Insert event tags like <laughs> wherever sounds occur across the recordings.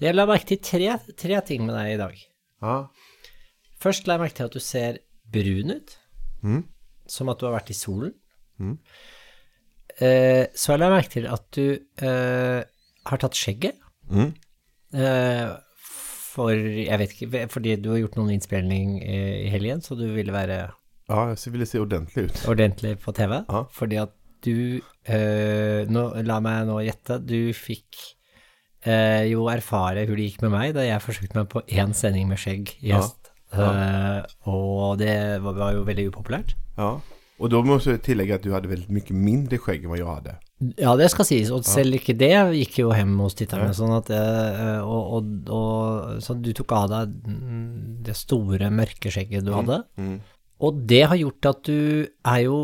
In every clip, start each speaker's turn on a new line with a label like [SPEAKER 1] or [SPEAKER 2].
[SPEAKER 1] Jeg la merke til tre, tre ting med deg i dag.
[SPEAKER 2] Ja.
[SPEAKER 1] Først la jeg merke til at du ser brun ut,
[SPEAKER 2] Mm.
[SPEAKER 1] som at du har vært i solen. Eh, så la jeg merke til at du eh, har tatt skjegget.
[SPEAKER 2] Mm.
[SPEAKER 1] Eh, for, jeg vet ikke, fordi du har gjort noen innspilling i, helgen, så du ville være
[SPEAKER 2] Ja, jeg ville se ordentlig ut.
[SPEAKER 1] ordentlig på TV.
[SPEAKER 2] Ja.
[SPEAKER 1] Fordi at du eh, nå, La meg nå gjette. Du fikk jo erfare hvor det gikk med meg da jeg forsøkte meg på én sending med skjegg i
[SPEAKER 2] Ja.
[SPEAKER 1] høst. Eh, og det var, var jo veldig upopulært.
[SPEAKER 2] Ja. Og da må jeg tillegge at du hadde veldig mye mindre skjegg enn hva jeg hadde.
[SPEAKER 1] Ja, det skal sies, og selv ikke det gikk jo hjem hos titterne. Sånn at, eh, og, og, og, så du tok av deg mm, det store, mørke skjegget du hadde.
[SPEAKER 2] Mm.
[SPEAKER 1] Og det har gjort at du er jo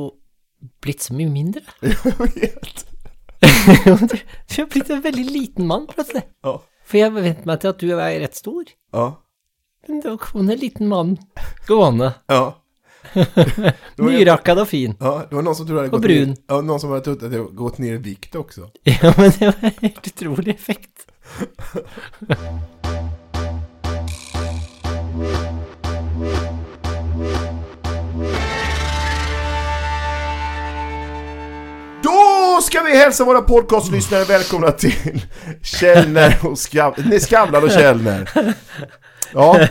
[SPEAKER 1] blitt så mye mindre. <laughs> <laughs> Du du har blitt en veldig liten mann, plutselig.
[SPEAKER 2] Ja.
[SPEAKER 1] For jeg vent meg til at du er rett stor.
[SPEAKER 2] Ja.
[SPEAKER 1] Men det kom en liten mann gående.
[SPEAKER 2] Ja. <laughs>
[SPEAKER 1] Nyrakkad og fin.
[SPEAKER 2] ja. Det var noen som trodde
[SPEAKER 1] Og brun.
[SPEAKER 2] ned, ja, noen som hadde trodd at det hadde gått ned i vikt også.
[SPEAKER 1] Ja, men det var helt utrolig effekt. <laughs>
[SPEAKER 2] ska vi hälsa våra podcastlyssnare välkomna till Källner och Skavlan. Skavlan och Källner. Ja,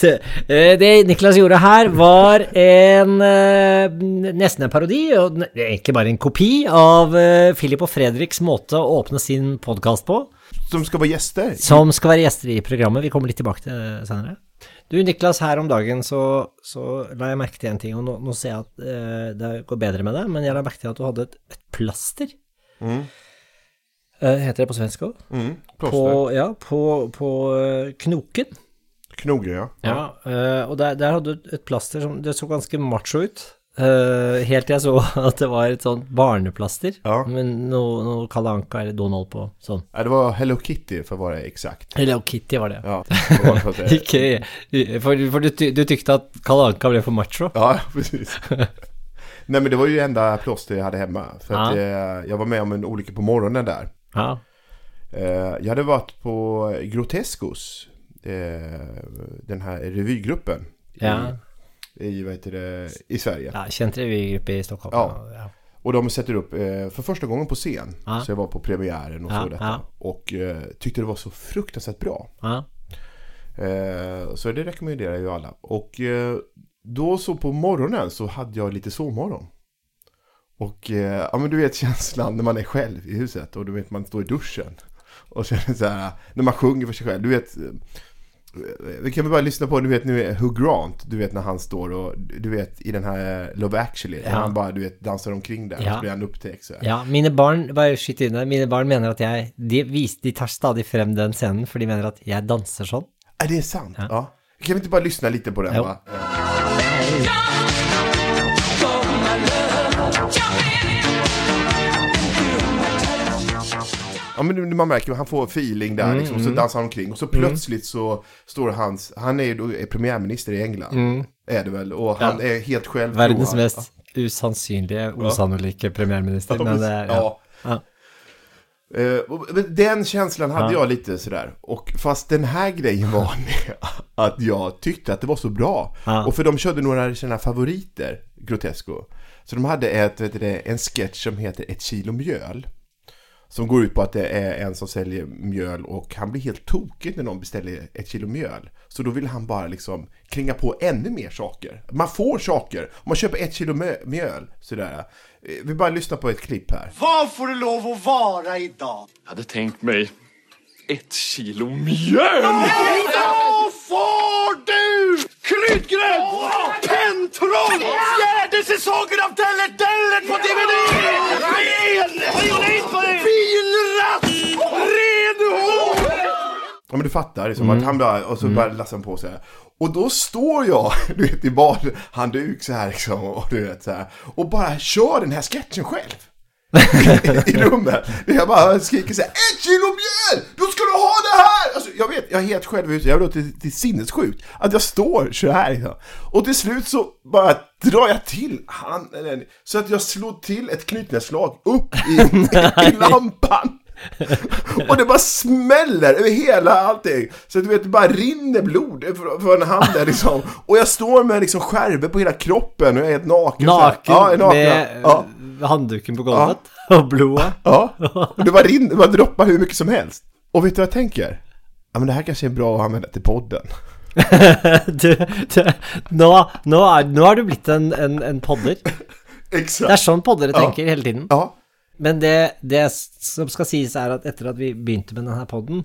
[SPEAKER 1] Det, eh, Niklas gjorde her, var en eh, nesten en parodi, og egentlig bare en kopi av eh, Philip og Fredriks måte å åpne sin podkast på,
[SPEAKER 2] som ska vara gäster.
[SPEAKER 1] som skal være gjester i programmet. Vi kommer litt tilbake til det senere. Du, Niklas, her om dagen så, så la jeg merke til en ting, og nå, nå ser jeg at eh, det går bedre med det, men jeg la merke til at du hadde et, et plaster.
[SPEAKER 2] Mm.
[SPEAKER 1] Eh, heter det på svensk òg?
[SPEAKER 2] Mm,
[SPEAKER 1] På, ja, på, på eh, knoken.
[SPEAKER 2] Knogen, ja.
[SPEAKER 1] Ja, eh, og der, der hadde du et plaster som Det så ganske macho ut. Eh, helt til jeg så <laughs> at det var et sånt barneplaster.
[SPEAKER 2] Ja.
[SPEAKER 1] Men noe, noe Kalle Anka eller Donald på sånn.
[SPEAKER 2] Ja, Det var Hello Kitty for å være
[SPEAKER 1] eksakt. Hello Kitty var det.
[SPEAKER 2] Ja, det <laughs>
[SPEAKER 1] Ikke For, for du, du tykte at Kalle Anka ble for macho?
[SPEAKER 2] Ja, precis. <laughs> Nej men det var ju enda plåster jeg hadde hjemme. For
[SPEAKER 1] Ja.
[SPEAKER 2] jeg, jeg var med om en olycka på morgonen der.
[SPEAKER 1] Ja.
[SPEAKER 2] Uh, jeg hadde vært på Grotescos, uh, den här revygruppen.
[SPEAKER 1] Ja.
[SPEAKER 2] I, i, vad heter det, i Sverige.
[SPEAKER 1] ja kjent revygruppe i Stockholm.
[SPEAKER 2] Ja.
[SPEAKER 1] ja.
[SPEAKER 2] Och de sätter upp eh, för första gången på scen.
[SPEAKER 1] Ja.
[SPEAKER 2] Så jag var på premiären och
[SPEAKER 1] Ja,
[SPEAKER 2] så detta. Och eh, tyckte det var så fruktansvärt bra.
[SPEAKER 1] ja.
[SPEAKER 2] Eh, så det rekommenderar jag ju alla. Och då så på morgonen så hade jag lite sovmorgon. Och ja men du vet känslan när man är själv i huset och du vet man står i duschen. Och känner så här, när man sjunger för sig själv. Du vet, vi kan väl bara lyssna på, du vet nu Hugh Grant, du vet när han står och du vet i den här Love actually.
[SPEAKER 1] Ja.
[SPEAKER 2] Han bara du vet dansar omkring där
[SPEAKER 1] Ja.
[SPEAKER 2] och så blir han upptäckt så här.
[SPEAKER 1] ja. Mine barn bare skyt inn der, mine barn mener at jeg de, vis, de tar stadig frem den scenen, for de mener at jeg danser sånn.
[SPEAKER 2] Er det är sant. Ja. Kan vi inte bara lyssna lite på den
[SPEAKER 1] Jo.
[SPEAKER 2] va? Ja men man märker att han får feeling där
[SPEAKER 1] Mm,
[SPEAKER 2] liksom, så dansar han omkring och så plötsligt så står hans, han är ju då är premiärminister i England. Är det väl, och han är helt själv. Världens
[SPEAKER 1] mest usannsynlige, osannolike premiärminister.
[SPEAKER 2] Ja,
[SPEAKER 1] Men det er, ja.
[SPEAKER 2] ja.
[SPEAKER 1] Ja.
[SPEAKER 2] Eh, den känslan hade
[SPEAKER 1] Ja.
[SPEAKER 2] jag lite sådär. Och fast den här grejen var med att jag tyckte att det var så bra.
[SPEAKER 1] Ja.
[SPEAKER 2] Och för de körde några av sina favoriter, Grotesco. Så de hade ett, vet du, det, en sketch som heter Ett kilo mjöl. Som går ut på att det är en som säljer mjöl och han blir helt tokig när någon beställer ett kilo mjöl. Så då vill han bara liksom kringa på ännu mer saker. Man får saker om man köper ett kilo mjøl, mjöl. Sådär. Vi bara lyssnar på ett klipp här.
[SPEAKER 3] Vad får du lov att vara idag?
[SPEAKER 4] Jag hade tänkt mig ett kilo mjöl!
[SPEAKER 3] da får du kryddgröt, pentroll, fjärde säsongen av Dellet på DVD! Ren, finratt!
[SPEAKER 2] Ja men du fattar liksom att han bara, och så bara lassar han på sig. Och då står jag, <laughs> du vet i badhandduk så här liksom och du vet så här. Och bara kör den här sketchen själv. I rummet. Jag bara skriker så här, ett kilo mjöl! Då ska du ha det här! Alltså, jag vet, jag är helt själv ute. Jag låter till, till sinnessjukt. Att jag står så här liksom. Och till slut så bara drar jag till handen så att jag slår till ett knytnävsslag upp i, <laughs> i lampan. Och det bara smäller över hela allting. Så du vet, det bara rinner blod från, handen liksom. Och jag står med liksom skärvor på hela kroppen och jag är helt naken.
[SPEAKER 1] Naken,
[SPEAKER 2] Ja, naken.
[SPEAKER 1] med
[SPEAKER 2] Ja,
[SPEAKER 1] handduken på golvet
[SPEAKER 2] ja. <laughs> Och det bara rinner, det bara droppar hur mycket som helst. Och vet du vad jag tänker? Ja men det här kanske är bra att använda till podden. <laughs>
[SPEAKER 1] Du, du, nå, nå, er, nå har du blitt en, en, en podder. Det
[SPEAKER 2] Exakt.
[SPEAKER 1] er sånn poddere tenker hele tiden.
[SPEAKER 2] Ja.
[SPEAKER 1] Men det, det som skal sies er at etter at vi begynte med denne podden,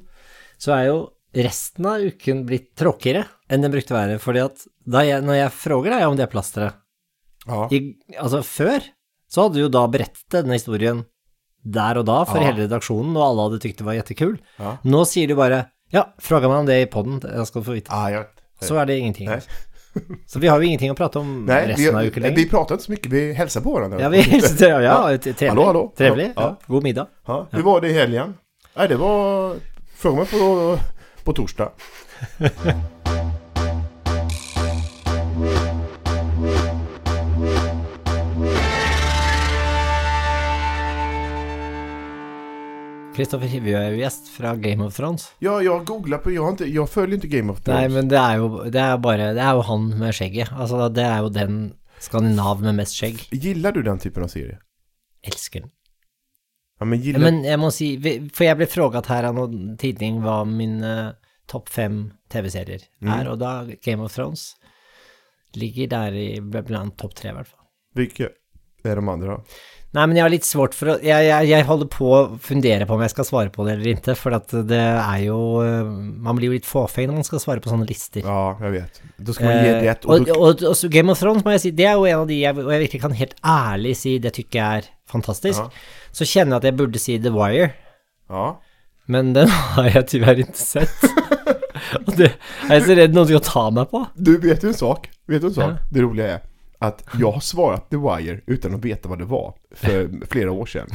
[SPEAKER 1] så er jo resten av uken blitt tråkigere enn den brukte å være. Fordi at jeg, når jeg frågar deg om det plasteret
[SPEAKER 2] Ja.
[SPEAKER 1] i, Altså før, så hadde du jo da berettet denne historien der og da for
[SPEAKER 2] Ja.
[SPEAKER 1] hele redaksjonen, og alle hadde tykt det var jättekul.
[SPEAKER 2] Ja.
[SPEAKER 1] Nå sier du bare ja, fråga meg om det i podden, jeg skal få vite.
[SPEAKER 2] Ja, jag,
[SPEAKER 1] Så er det ingenting. <laughs> Så vi har jo ingenting å prate om
[SPEAKER 2] Nei,
[SPEAKER 1] resten av
[SPEAKER 2] vi,
[SPEAKER 1] uken
[SPEAKER 2] vi
[SPEAKER 1] lenger.
[SPEAKER 2] ikke inte så mye, vi hilser på hverandre.
[SPEAKER 1] Ja, vi, ja, ja, trevlig.
[SPEAKER 2] Hallo, hallo.
[SPEAKER 1] Trevlig.
[SPEAKER 2] Ja.
[SPEAKER 1] Ja. God middag.
[SPEAKER 2] Ja, hur var det i helgen? Nei, det var... Fråga meg på, på torsdag. <laughs>
[SPEAKER 1] Kristoffer Hivjø er jo gjest fra Game of Thrones.
[SPEAKER 2] Ja, jeg googla på... Johan, jeg inte, ikke följer inte Game of Thrones.
[SPEAKER 1] Nei, men det er jo, det er bare, det er jo han med skjegget. Altså, det er jo den skandinav med mest skjegg.
[SPEAKER 2] Gillar du den typen av serie?
[SPEAKER 1] Elsker den.
[SPEAKER 2] Ja, men gillar...
[SPEAKER 1] Men jeg må si, for jeg ble spurt her av noen tidning hva mine topp fem TV-serier er, og da Game of Thrones ligger der i blant topp tre, i hvert fall.
[SPEAKER 2] Hvilke er de andra?
[SPEAKER 1] Nei, men jeg har litt svårt for å jeg, jeg, jeg holder på å fundere på om jeg skal svare på det eller ikke, for at det er jo eh, Man blir jo litt fåfeng når man skal svare på sånne lister.
[SPEAKER 2] Ja, jeg vet. Da skal man gi
[SPEAKER 1] Eh,
[SPEAKER 2] rätt.
[SPEAKER 1] og,
[SPEAKER 2] Och
[SPEAKER 1] og, og, og, Game of Thrones må jeg si, det er jo en av de jeg, og jeg virkelig kan helt ærlig si det tykker jeg er fantastisk.
[SPEAKER 2] Ja.
[SPEAKER 1] Så kjenner jeg at jeg burde si The Wire,
[SPEAKER 2] ja.
[SPEAKER 1] men den har jeg tyvärr ikke sett. <laughs> og det er jeg så redd noen skal ta meg på.
[SPEAKER 2] Du, vet du en sak? Vet du en sak?
[SPEAKER 1] Ja.
[SPEAKER 2] Det roliga är att jag har svarat The Wire utan att veta vad det var för <laughs> flera år sedan.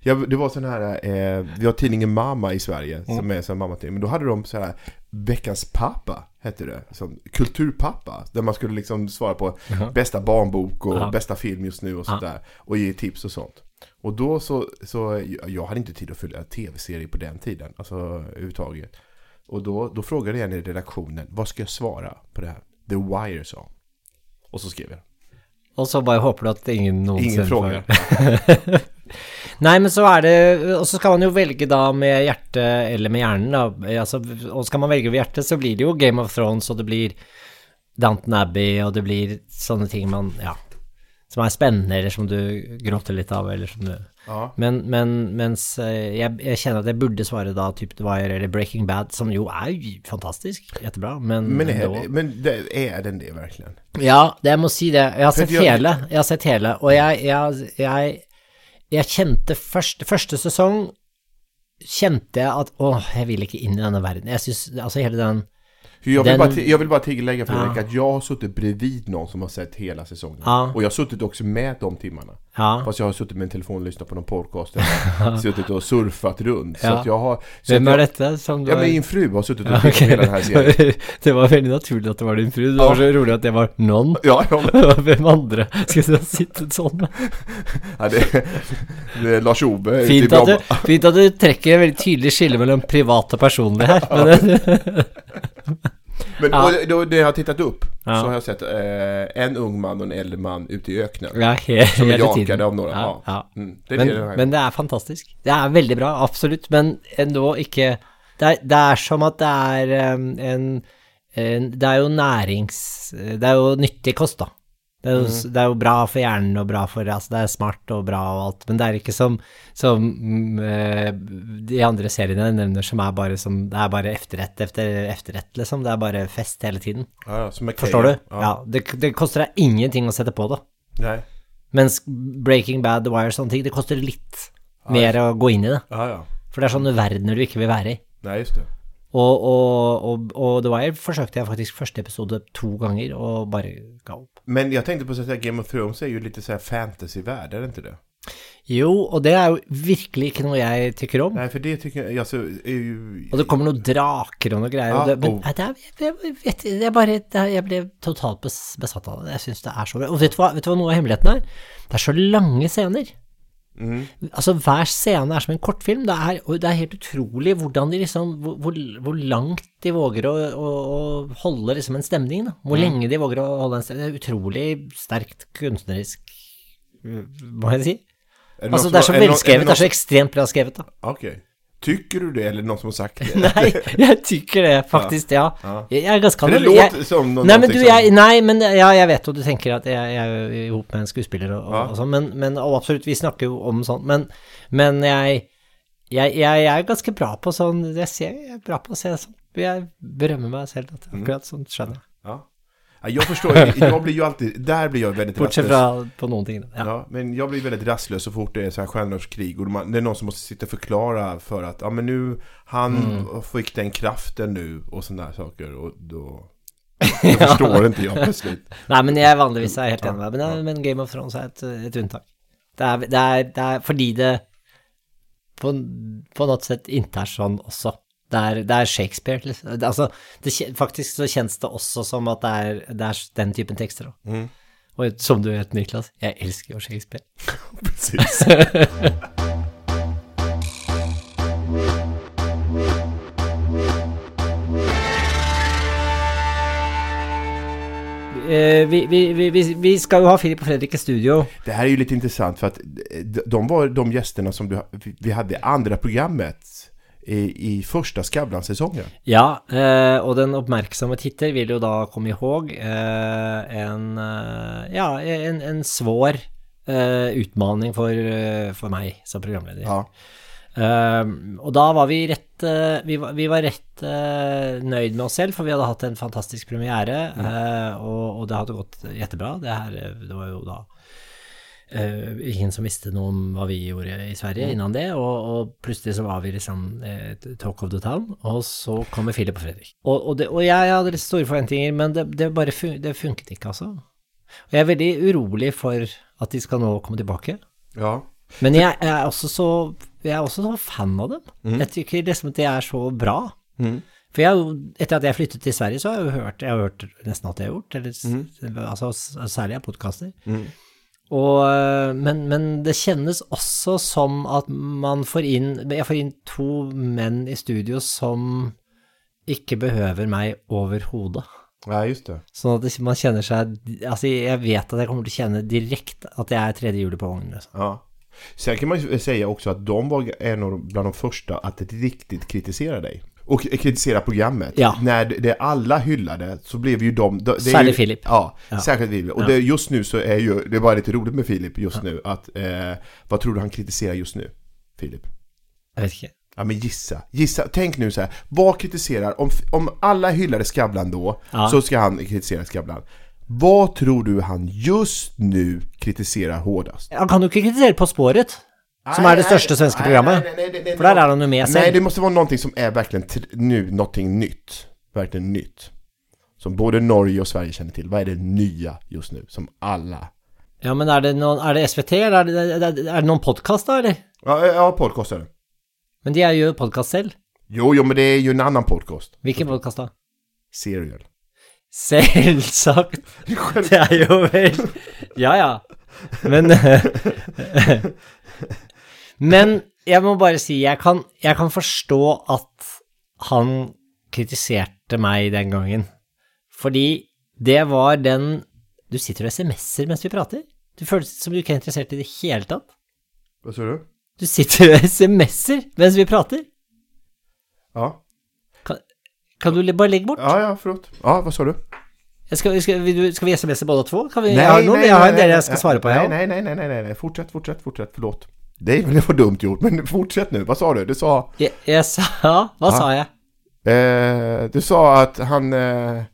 [SPEAKER 2] Jag, det var sån här, eh, vi har tidningen Mamma i Sverige som är mamma mammatidning. Men då hade de så här, Veckans pappa hette det. Som kulturpappa. Där man skulle liksom svara på bästa barnbok och
[SPEAKER 1] Ja.
[SPEAKER 2] bästa film just nu och sånt där. Och ge tips och sånt. Och då så, så, jag hade inte tid att följa tv-serier på den tiden. Alltså överhuvudtaget. Och då, då frågade jag en i redaktionen, vad ska jag svara på det här? The Wire sa. Och så skriver jeg.
[SPEAKER 1] Og så bare håper du at ingen noensinne
[SPEAKER 2] Ingen
[SPEAKER 1] fråger. <laughs> Nei, men så er det Og så skal man jo velge da med hjertet eller med hjernen, da. Altså, og skal man velge ved hjertet, så blir det jo Game of Thrones, og det blir Downton Abbey, og det blir sånne ting man Ja. Som er spennende, eller som du gråter litt av, eller som du
[SPEAKER 2] Ja.
[SPEAKER 1] Men, men mens eh, jeg, jeg kjenner at jeg burde svare da typ The Wire eller Breaking Bad, som jo er fantastisk, jättebra, men,
[SPEAKER 2] Men,
[SPEAKER 1] er,
[SPEAKER 2] är, men det, er den det virkelig?
[SPEAKER 1] Ja, det jeg må si det. Jeg har sett
[SPEAKER 2] jeg-
[SPEAKER 1] hele. Jeg har sett hele, og jeg, jeg, jeg, jeg kjente først, første sesong kjente jeg at åh, jeg vil ikke inn i denne verden. Jeg syns altså hele den
[SPEAKER 2] jag, vill
[SPEAKER 1] Den-
[SPEAKER 2] bara, jag vill bara tillägga Fredrik
[SPEAKER 1] Ja.
[SPEAKER 2] att jag har suttit bredvid någon som har sett hela säsongen.
[SPEAKER 1] Ja.
[SPEAKER 2] Och jag har suttit också med de timmarna.
[SPEAKER 1] Ja.
[SPEAKER 2] Fast jag har suttit med en telefon och lyssnat på någon podcast. <laughs> Suttit och surfat runt. Så att jag har... Så
[SPEAKER 1] Hvem
[SPEAKER 2] är
[SPEAKER 1] dette som du
[SPEAKER 2] Ja,
[SPEAKER 1] men
[SPEAKER 2] min fru har suttit och
[SPEAKER 1] Ja, okay.
[SPEAKER 2] hela den här serien. <laughs>
[SPEAKER 1] Det var veldig naturlig at det var din fru. Det
[SPEAKER 2] Ja.
[SPEAKER 1] var så rolig at det var noen.
[SPEAKER 2] Ja, ja,
[SPEAKER 1] Hvem <laughs> andre skulle ha sittet sånn
[SPEAKER 2] ja det, det är Lars Ove
[SPEAKER 1] Fint at, du, fint att du trekker en veldig tydelig skille mellom privat og personlig her. Men,
[SPEAKER 2] Men
[SPEAKER 1] Ja.
[SPEAKER 2] och då, när jag har tittat upp
[SPEAKER 1] Ja.
[SPEAKER 2] så har jag sett eh, en ung man och en äldre man ute i öknen.
[SPEAKER 1] ja, he,
[SPEAKER 2] Som är jakade av några.
[SPEAKER 1] Ja,
[SPEAKER 2] Ja. Mm, det
[SPEAKER 1] Men,
[SPEAKER 2] det
[SPEAKER 1] men det er fantastisk. Det er veldig bra, absolutt, men ändå inte... Det er, det är som at det er um, en, en Det är ju närings... Det är ju nyttig kost, da. Det er, jo,
[SPEAKER 2] mm.
[SPEAKER 1] det er jo bra for hjernen og bra for Altså, det er smart og bra og alt, men det er ikke som, som eh, de andre seriene jeg nevner, som er bare som Det er bare efterrett efter efterrett, liksom. Det er bare fest hele tiden.
[SPEAKER 2] ja, ja, som är
[SPEAKER 1] Forstår du?
[SPEAKER 2] Ja.
[SPEAKER 1] Ja. det, det koster deg ingenting å sette på det.
[SPEAKER 2] Nei.
[SPEAKER 1] Mens Breaking Bad, The Wire og sånne ting, det koster litt mer å gå inn i det.
[SPEAKER 2] Ja, ja.
[SPEAKER 1] For det er sånne verdener du ikke vil være i.
[SPEAKER 2] Nei, just det.
[SPEAKER 1] Og, og, og, og The Wire forsøkte jeg faktisk første episode to ganger, og bare ga opp.
[SPEAKER 2] Men jag tänkte på at att Game of Thrones är ju lite så här fantasyvärld, är det inte det?
[SPEAKER 1] Jo, og det er jo virkelig ikke noe jeg tykker om.
[SPEAKER 2] Nei, for det tykker jeg altså, jeg.
[SPEAKER 1] Og det kommer noen draker og noe greier.
[SPEAKER 2] Ja,
[SPEAKER 1] og det, men
[SPEAKER 2] og-
[SPEAKER 1] nei, det er, jeg, vet, er bare er, Jeg ble totalt besatt av det. Jeg syns det er så bra. Og vet du, hva, vet du hva noe av hemmeligheten er? Det er så lange scener. Altså, hver scene er som en kortfilm. Det er, det er helt utrolig hvordan de liksom Hvor, hvor, langt de våger å, å, å holde liksom en stemning, da. Hvor lenge de våger å holde en stemning. Det er utrolig sterkt kunstnerisk, må jeg si.
[SPEAKER 2] Det
[SPEAKER 1] Altså, det er så velskrevet, det er så ekstremt bra skrevet, da.
[SPEAKER 2] Ok. Tycker du det, eller noen som har sagt det? <laughs>
[SPEAKER 1] Nei, jeg tykker det, faktisk, ja. Jeg er ganske
[SPEAKER 2] For det
[SPEAKER 1] annerledes.
[SPEAKER 2] låter
[SPEAKER 1] Jeg-
[SPEAKER 2] som noe-
[SPEAKER 1] Nei, men du,
[SPEAKER 2] som-
[SPEAKER 1] nei, men ja, jeg vet jo du tenker at jeg, er jo ihop med en skuespiller og,
[SPEAKER 2] Ja.
[SPEAKER 1] og sånn, men, men og absolutt, vi snakker jo om sånt, men, men jeg, jeg, jeg, jeg er ganske bra på sånn, jeg, ser, jeg er bra på å se sånn, jeg berømmer meg selv at
[SPEAKER 2] Mm.
[SPEAKER 1] akkurat sånn skjønner jeg.
[SPEAKER 2] Ja. Ja, Jag förstår, jag blir ju alltid, där blir jag väldigt
[SPEAKER 1] Bortsett fra på noen ting. Ja.
[SPEAKER 2] Ja, men jag blir väldigt rastlös så fort det är så här stjärnlöskrig och man, det är någon som måste sitta och förklara för att ja men nu, han
[SPEAKER 1] Mm.
[SPEAKER 2] fick den kraften nu och sådana där saker och då, <laughs> forstår förstår inte jag plötsligt.
[SPEAKER 1] Nei, men jeg vanligvis er helt enig med deg, men, men Game of Thrones er et, et unntak. Det er, det, er, det er fordi det på, på noe sett ikke er sånn også. Det er, det er Shakespeare, liksom. Det, altså, det, faktisk så kjennes det også som at det er, det er den typen tekster òg. Og som du vet, Niklas, jeg elsker jo Shakespeare. <laughs>
[SPEAKER 2] Precis. <laughs>
[SPEAKER 1] Eh, vi, vi, vi, vi, skal jo ha Filip og Fredrik i studio.
[SPEAKER 2] Det här är ju lite intressant för att de- de var de gästerna som du, vi hade i andra programmet i, i första Skavlan-säsongen.
[SPEAKER 1] Ja, eh, og den oppmerksomme titter vil jo da komme ihåg eh, en, eh, ja, en, en svår eh, utmaning for, eh, meg som programleder.
[SPEAKER 2] Ja.
[SPEAKER 1] Og da var vi rett, vi var, vi var rett nøyd med oss selv, for vi hadde hatt en fantastisk premiere, eh, og, og det hadde gått jettebra. Det her, det var jo da eh, ingen som visste noe om hva vi gjorde i Sverige innan det, og, og plutselig så var vi liksom eh, talk of the town, og så kommer Philip og Fredrik. Og, og, det, og jeg hadde litt store forventninger, men det, det bare fun det funket ikke, altså. Og jeg er veldig urolig for at de skal nå komme tilbake.
[SPEAKER 2] Ja.
[SPEAKER 1] Men jeg er også så, jeg er også så fan av dem. Jeg tykker liksom at de er så bra. For jeg, etter at jeg flyttet til Sverige, så har jeg jo hørt, jeg har hørt nesten alt jeg har gjort, eller, mm. altså, særlig av podkaster. Og, øh, men, men det kjennes også som at man får inn Jeg får inn to menn i studio som ikke behøver meg overhodet.
[SPEAKER 2] ja, just det.
[SPEAKER 1] Sånn at man kjenner seg Altså, jeg vet at jeg kommer til å kjenne direkte at jeg er tredje hjulet på vognen. Liksom.
[SPEAKER 2] Ja. Sen kan man säga också att de var en av bland de första att riktigt kritisera dig. Och kritisera programmet.
[SPEAKER 1] Ja.
[SPEAKER 2] När det det alla hyllade så blev ju de... det är
[SPEAKER 1] Särskilt Filip.
[SPEAKER 2] Ja,
[SPEAKER 1] Ja.
[SPEAKER 2] särskilt Filip. Och det, just nu så är ju, det bara lite roligt med Filip just nu att, eh, vad tror du han kritiserar just nu? Filip?
[SPEAKER 1] Jeg vet ikke.
[SPEAKER 2] Ja men gissa, gissa, tänk nu så här, vad kritiserar, om, om alla hyllade Skavlan då,
[SPEAKER 1] Ja.
[SPEAKER 2] så ska han kritisera Skavlan. Vad tror du han just nu kritiserar hårdast?
[SPEAKER 1] Han kan jo ikke kritisere På sporet, som er det største svenske programmet. For der er han jo med
[SPEAKER 2] Nej,
[SPEAKER 1] Nei,
[SPEAKER 2] det måste vara någonting som är verkligen nu, någonting nytt. Verkligen nytt. Som både Norge och Sverige känner till. Vad är det nya just nu? Som alla...
[SPEAKER 1] Ja, men er det, noen, er det SVT, eller er det, er det, er det noen podkast, da, eller?
[SPEAKER 2] Ja, ja podcast är det.
[SPEAKER 1] Men de er jo podkast selv.
[SPEAKER 2] Jo, jo, men det är ju en annan podcast.
[SPEAKER 1] Hvilken podkast da?
[SPEAKER 2] Serial.
[SPEAKER 1] Selvsagt. <laughs> Det er jo vel Ja, ja. Men <laughs> Men jeg må bare si, jeg kan, jeg kan forstå at han kritiserte meg den gangen. Fordi det var den Du sitter og SMS-er mens vi prater. Du føles som du ikke er interessert i det hele tatt.
[SPEAKER 2] Hva sa du?
[SPEAKER 1] Du sitter og <laughs> SMS-er mens vi prater.
[SPEAKER 2] Ja.
[SPEAKER 1] Kan, kan du bare legge bort?
[SPEAKER 2] Ja, ja, flott. Ja, hva sa du?
[SPEAKER 1] Skal, skal, skal vi smse båda två? Kan vi, jeg har, noen, jeg har en del jeg skal svare på.
[SPEAKER 2] Nej,
[SPEAKER 1] Nei,
[SPEAKER 2] nei, nei, nei, nei, nej, nej. Fortsätt, fortsätt, fortsätt. er veldig <laughs> for var dumt gjort, men fortsätt nu. Vad sa du? Du sa...
[SPEAKER 1] Jeg, jeg sa <laughs> Hva sa jeg?
[SPEAKER 2] Eh, du sa att han... Eh,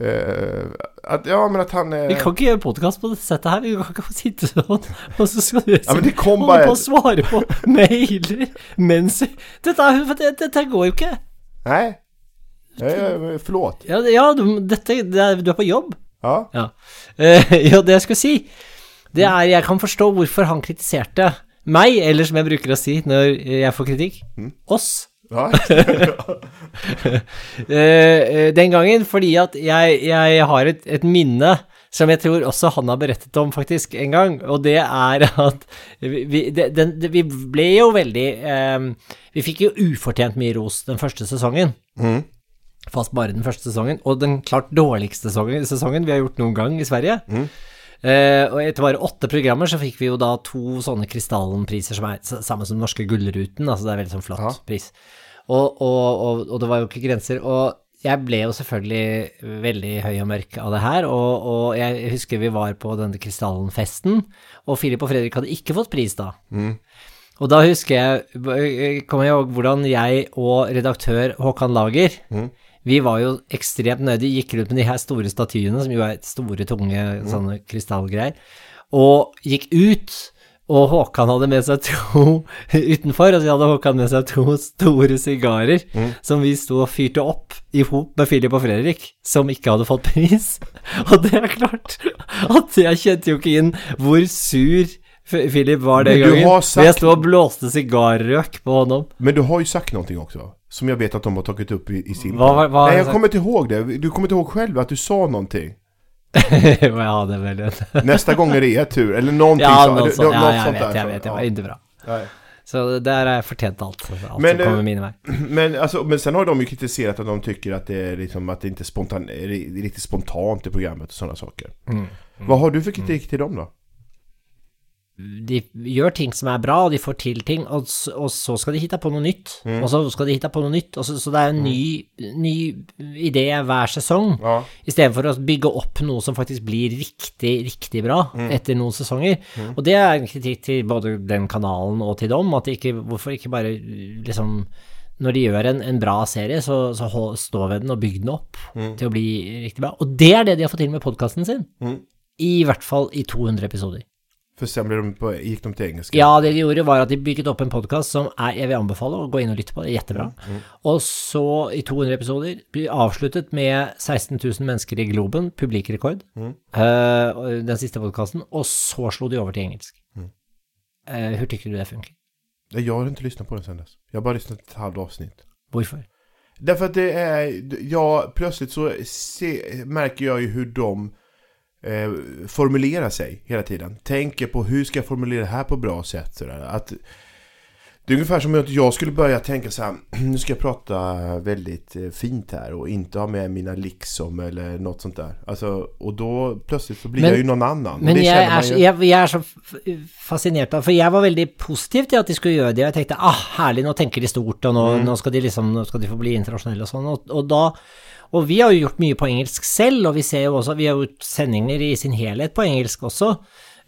[SPEAKER 2] eh, att, ja, men at han... Eh,
[SPEAKER 1] Vi kan ikke gjøre podkast på dette settet her. Vi kan ikke sitte sånn, <laughs> og så skal du
[SPEAKER 2] Ja, men det kom
[SPEAKER 1] holde
[SPEAKER 2] bare-
[SPEAKER 1] på å svare på mailer mens Dette, er- for det, dette går jo ikke.
[SPEAKER 2] Nei. Forlåt.
[SPEAKER 1] Ja, ja du, dette, det du er på jobb.
[SPEAKER 2] Ja.
[SPEAKER 1] Ja. Eh, ja, det jeg skulle si, det er Jeg kan forstå hvorfor han kritiserte meg, eller som jeg bruker å si når jeg får kritikk, oss.
[SPEAKER 2] ja. <laughs> <laughs>
[SPEAKER 1] Eh, eh, den gangen, fordi at jeg, jeg har et, et minne som jeg tror også han har berettet om faktisk en gang, og det er at vi, det, den, det, vi ble jo veldig um, Vi fikk jo ufortjent mye ros den første sesongen. Fast bare den første sesongen, og den klart dårligste sesongen, sesongen vi har gjort noen gang i Sverige. Eh, og etter bare åtte programmer så fikk vi jo da to sånne Krystallen-priser som er samme som Norske Gullruten, altså det er veldig sånn flott pris. Og, og, og, og det var jo ikke grenser. Og jeg ble jo selvfølgelig veldig høy og mørk av det her, og, jeg husker vi var på denne Krystallen-festen, og Filip og Fredrik hadde ikke fått pris da. Og da husker jeg, kom jeg hvordan jeg og redaktør Håkan Lager, vi var jo ekstremt nødige, gikk rundt med de her store statyene, som jo er store, tunge sånne krystallgreier, og gikk ut, og Håkan hadde med seg to <laughs> utenfor, og så hadde Håkan med seg to store sigarer, som vi sto og fyrte opp i hop med Philip og Fredrik, som ikke hadde fått pris. <laughs> Og det er klart at jeg kjente jo ikke inn hvor sur Philip var
[SPEAKER 2] du
[SPEAKER 1] gangen.
[SPEAKER 2] sagt-
[SPEAKER 1] jeg sto og blåste sigarrøk på honom.
[SPEAKER 2] Men du har ju sagt någonting också. Som jag vet att de har tagit upp i, i sin
[SPEAKER 1] Vad- vad-
[SPEAKER 2] Nej,
[SPEAKER 1] jag sagt?
[SPEAKER 2] kommer inte ihåg det. Du kommer inte ihåg själv att du sa någonting. <laughs>
[SPEAKER 1] ja, det är <laughs> väl det.
[SPEAKER 2] Nästa gång är det er tur. Eller någonting
[SPEAKER 1] Ja,
[SPEAKER 2] så-
[SPEAKER 1] sånt.
[SPEAKER 2] det-
[SPEAKER 1] Ja,
[SPEAKER 2] något
[SPEAKER 1] jag
[SPEAKER 2] sånt
[SPEAKER 1] vet,
[SPEAKER 2] där,
[SPEAKER 1] jag
[SPEAKER 2] så-
[SPEAKER 1] vet. Det
[SPEAKER 2] ja.
[SPEAKER 1] var inte bra.
[SPEAKER 2] Nej.
[SPEAKER 1] Så där har jag fortjent allt. Allt
[SPEAKER 2] Men,
[SPEAKER 1] som kommer
[SPEAKER 2] eh,
[SPEAKER 1] min väg. <clears throat>
[SPEAKER 2] Men, alltså, men sen har de ju kritiserat att de tycker att det är liksom att det inte spontan, är det riktigt spontant i programmet och sådana saker.
[SPEAKER 1] Mm.
[SPEAKER 2] Vad har du för kritik till dem då?
[SPEAKER 1] De gjør ting som er bra, og de får til ting, og, og så skal de hitte på noe nytt. Og så skal de hitte på noe nytt, og så, så det er en ny, ny idé hver sesong.
[SPEAKER 2] Ja.
[SPEAKER 1] Istedenfor å bygge opp noe som faktisk blir riktig, riktig bra etter noen sesonger. Og det er en kritikk til både den kanalen og til dem, at ikke, hvorfor ikke bare liksom når de gjør en, en bra serie, så, så hold, stå ved den og bygg den opp til å bli riktig bra. Og det er det de har fått til med podkasten sin. I hvert fall i 200 episoder.
[SPEAKER 2] För sen blev de på, gikk de til engelsk?
[SPEAKER 1] Ja, det de gjorde var at de bygget opp en podkast som er, jeg vil anbefale å gå inn og lytte på, det er Mm. Og så, i 200 episoder, blir avsluttet med 16 000 mennesker i Globen, publikrekord, mm. uh, den siste podkasten, og så slo de over til engelsk. Mm. Uh, hvor tykker du det funker?
[SPEAKER 2] Jeg har ikke lyssnat på den sen Jeg har har bara lyssnat et halvt avsnitt.
[SPEAKER 1] Hvorfor?
[SPEAKER 2] Därför att det är, ja, plötsligt så se, märker jag ju hur de eh, formulera sig hela tiden. Tänker på hur ska jag formulera det här på bra sätt. Sådär. Att, det är ungefär som att jag skulle börja tänka så här, <clears throat> nu ska jag prata väldigt eh, fint här och inte ha med mina liksom eller något sånt där. Alltså, och då plötsligt så blir
[SPEAKER 1] Men-
[SPEAKER 2] jag ju någon annan.
[SPEAKER 1] Men
[SPEAKER 2] jag
[SPEAKER 1] er, så-
[SPEAKER 2] jag
[SPEAKER 1] jeg er så fascinerad, för jeg var veldig positiv til at de skulle gjøre det. Og jeg tenkte ah, herlig, nå tenker de stort, og nå, nu, skal, de liksom, nu ska de få bli internationella og sånn. Och, og da Og vi har jo gjort mye på engelsk selv, og vi ser jo også Vi har gjort sendinger i sin helhet på engelsk også.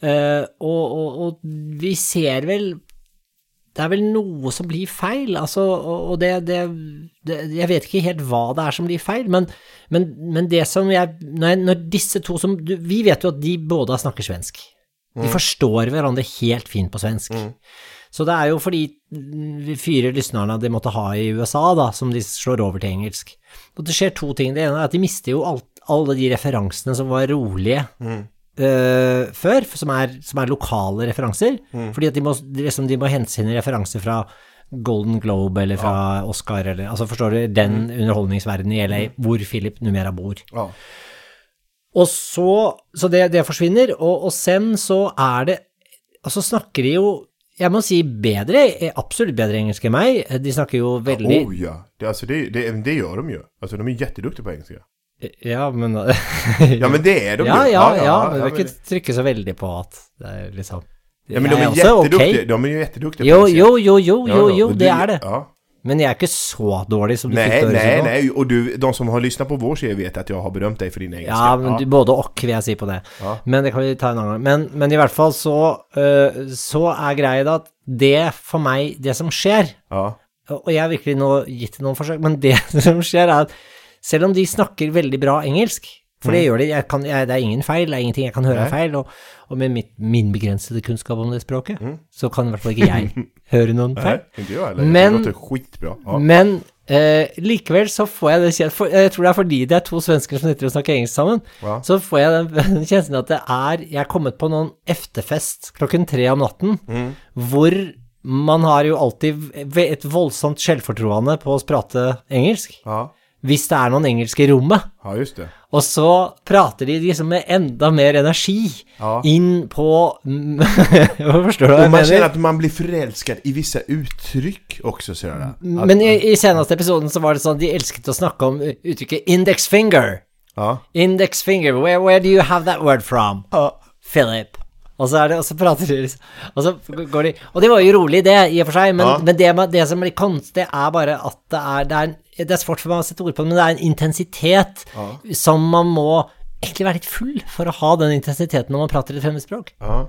[SPEAKER 1] Eh, og, og, og vi ser vel det er vel noe som blir feil, altså, og det, det, det Jeg vet ikke helt hva det er som blir feil, men, men, men det som jeg når, når disse to som Vi vet jo at de både snakker svensk. De forstår hverandre helt fint på svensk. Så det er jo fordi de vi fire lysnerne de måtte ha i USA, da, som de slår over til engelsk. Og det skjer to ting. Det ene er at de mister jo alt, alle de referansene som var rolige eh, før, som er, som er lokale referanser. Fordi at de må, liksom, de må hente sine referanser fra Golden Globe eller fra Oscar, eller altså forstår du, den underholdningsverdenen i LA hvor Philip Numera bor.
[SPEAKER 2] Ja.
[SPEAKER 1] Og så, så det, det forsvinner, og, og sen så er det, og så snakker de jo, jeg må si bedre, absolutt bedre engelsk enn meg, de snakker jo veldig,
[SPEAKER 2] Oh ja, det, altså, det, det, det gjør de jo. Altså, de er kjempedyktige på engelsk.
[SPEAKER 1] ja, men, <laughs>
[SPEAKER 2] Ja men det er de
[SPEAKER 1] ja,
[SPEAKER 2] ja,
[SPEAKER 1] ja, ja, men vi vil ikke trykke så veldig på at det er liksom,
[SPEAKER 2] Ja men de
[SPEAKER 1] er,
[SPEAKER 2] er
[SPEAKER 1] også ok.
[SPEAKER 2] De er
[SPEAKER 1] Jo,
[SPEAKER 2] engelska.
[SPEAKER 1] jo, jo, jo, jo, jo, det
[SPEAKER 2] du-
[SPEAKER 1] er det.
[SPEAKER 2] Ja.
[SPEAKER 1] Men jeg er ikke så dårlig som du
[SPEAKER 2] Nej,
[SPEAKER 1] fikk det
[SPEAKER 2] nej. Och du, de som har lyssnat på vår serie vet att jag har berömt dig för din engelska.
[SPEAKER 1] Ja, men du, både og vil jeg si på det.
[SPEAKER 2] Ja.
[SPEAKER 1] Men det kan vi ta en annen gang. Men, men i hvert fall så, uh, så er greia da at det for meg, det som skjer,
[SPEAKER 2] ja.
[SPEAKER 1] og jeg har virkelig nå gitt noen forsøk, men det <laughs> som skjer er at selv om de snakker veldig bra engelsk, for det gjør det. jeg kan, jeg, det er ingen feil, det er ingenting jeg kan høre er feil, og, og med mitt, min begrensede kunnskap om det språket, så kan i hvert fall ikke jeg <laughs> høre noen feil. Men-. Men eh, likevel så får jeg det kjent, jeg tror det er fordi det er to svensker som sitter og snakker engelsk sammen,
[SPEAKER 2] Ja.
[SPEAKER 1] så får jeg den <laughs> kjenslen at det er, jeg er kommet på noen efterfest klokken tre om natten, hvor man har jo alltid et voldsomt selvfortroende på å prate engelsk,
[SPEAKER 2] Ja.
[SPEAKER 1] Hvis det er noen engelske i rommet.
[SPEAKER 2] Ja, just det.
[SPEAKER 1] Og så prater de liksom med enda mer energi
[SPEAKER 2] Ja.
[SPEAKER 1] inn på <laughs> Hva Forstår du hva jeg
[SPEAKER 2] mener? man
[SPEAKER 1] kjenner
[SPEAKER 2] at man blir forelsket i visse uttrykk också. Så där. At,
[SPEAKER 1] Men i, i seneste episoden så var det sånn de elsket å snakke om uttrykket 'index finger'.
[SPEAKER 2] ja.
[SPEAKER 1] Index finger, where, where do you have that word from?
[SPEAKER 2] Ja.
[SPEAKER 1] Philip. Og så, det, og så prater de liksom Og så går de Og det var jo rolig, det, i og for seg, men,
[SPEAKER 2] Ja.
[SPEAKER 1] men det, med- det som blir konstig, er bare at det er Det er, en- det er svårt for meg å sette ord på det, men det er en intensitet som man må egentlig være litt full for å ha den intensiteten når man prater et fremmedspråk.
[SPEAKER 2] Ja.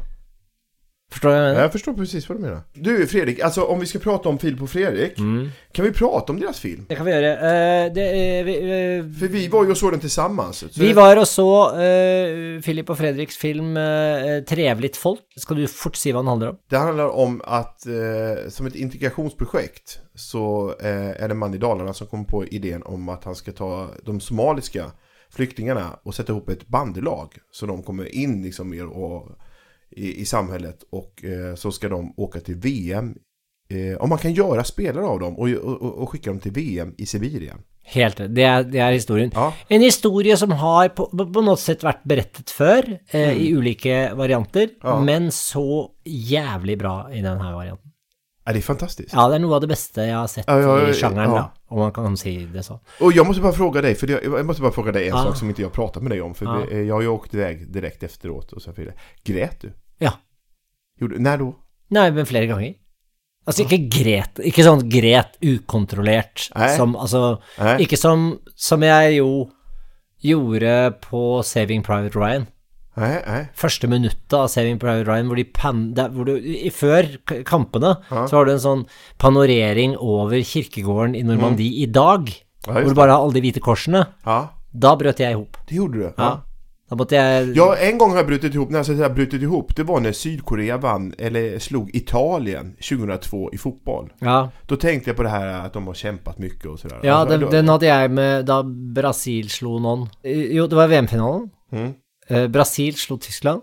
[SPEAKER 1] Forstår jag?
[SPEAKER 2] Jag förstår precis vad du menar. Du Fredrik, alltså om vi ska prata om Filip och Fredrik. Kan vi prata om deras film?
[SPEAKER 1] Det kan vi gjøre. Uh, det, uh, vi, uh,
[SPEAKER 2] För vi var ju och såg den tillsammans. Så
[SPEAKER 1] vi var och så uh, Philip og Fredriks film 'Trevligt folk'. Skal du fort si hva den handler om?
[SPEAKER 2] Det handlar om att eh, som ett integrationsprojekt så eh, är det en man i Dalarna som kommer på idén om att han ska ta de somaliska flyktingarna och sätta ihop ett bandelag. Så de kommer in liksom mer och, i, i samhället och eh, så ska de åka till VM. Eh, om man kan göra spelare av dem och, och, och skicka dem till VM i Sibirien.
[SPEAKER 1] Helt, det er, det er historien.
[SPEAKER 2] Ja.
[SPEAKER 1] En historie som har på, på, noe sett vært berettet før, eh, i ulike varianter,
[SPEAKER 2] Ja.
[SPEAKER 1] men så jævlig bra i denne varianten.
[SPEAKER 2] Er det fantastisk? fantastiskt.
[SPEAKER 1] Ja, det er noe av det beste jeg har sett
[SPEAKER 2] Ja,
[SPEAKER 1] i sjangeren,
[SPEAKER 2] ja.
[SPEAKER 1] da, om man kan si det sånn.
[SPEAKER 2] Och jag måste bara fråga dig, för jeg, jag måste bara fråga dig en
[SPEAKER 1] Ja.
[SPEAKER 2] sak som inte jag pratat med dig om. Eh, jag har ju åkt iväg direkt efteråt och så vidare. Grät du?
[SPEAKER 1] Ja.
[SPEAKER 2] Gjorde, när då?
[SPEAKER 1] Nei, men flere ganger. Altså ikke gret, ikke sånn gret ukontrollert,
[SPEAKER 2] Nei.
[SPEAKER 1] som altså
[SPEAKER 2] Nei.
[SPEAKER 1] Ikke som, som jeg jo gjorde på Saving Private Ryan.
[SPEAKER 2] Nei, nei.
[SPEAKER 1] første minuttet av Saving Private Ryan, hvor de pan, der, hvor du, i, før kampene,
[SPEAKER 2] Ja.
[SPEAKER 1] så har du en sånn panorering over kirkegården i Normandie i dag,
[SPEAKER 2] Mm. Ja,
[SPEAKER 1] hvor du bare har alle de hvite korsene.
[SPEAKER 2] Ja,
[SPEAKER 1] Da brøt jeg ihop.
[SPEAKER 2] det gjorde du.
[SPEAKER 1] Ja. Da måtte jeg
[SPEAKER 2] Ja, en gang har jeg brutit ihop, när jag säger brutit ihop, det var när Sydkorea vann, eller slog Italien 2002 i fotboll.
[SPEAKER 1] Ja,
[SPEAKER 2] Då tänkte jag på det här att de har kämpat mycket och sådär.
[SPEAKER 1] ja den,
[SPEAKER 2] då-
[SPEAKER 1] den hadde jeg med da Brasil slo noen. Jo, det var VM-finalen.
[SPEAKER 2] Mm.
[SPEAKER 1] Eh, Brasil slo Tyskland.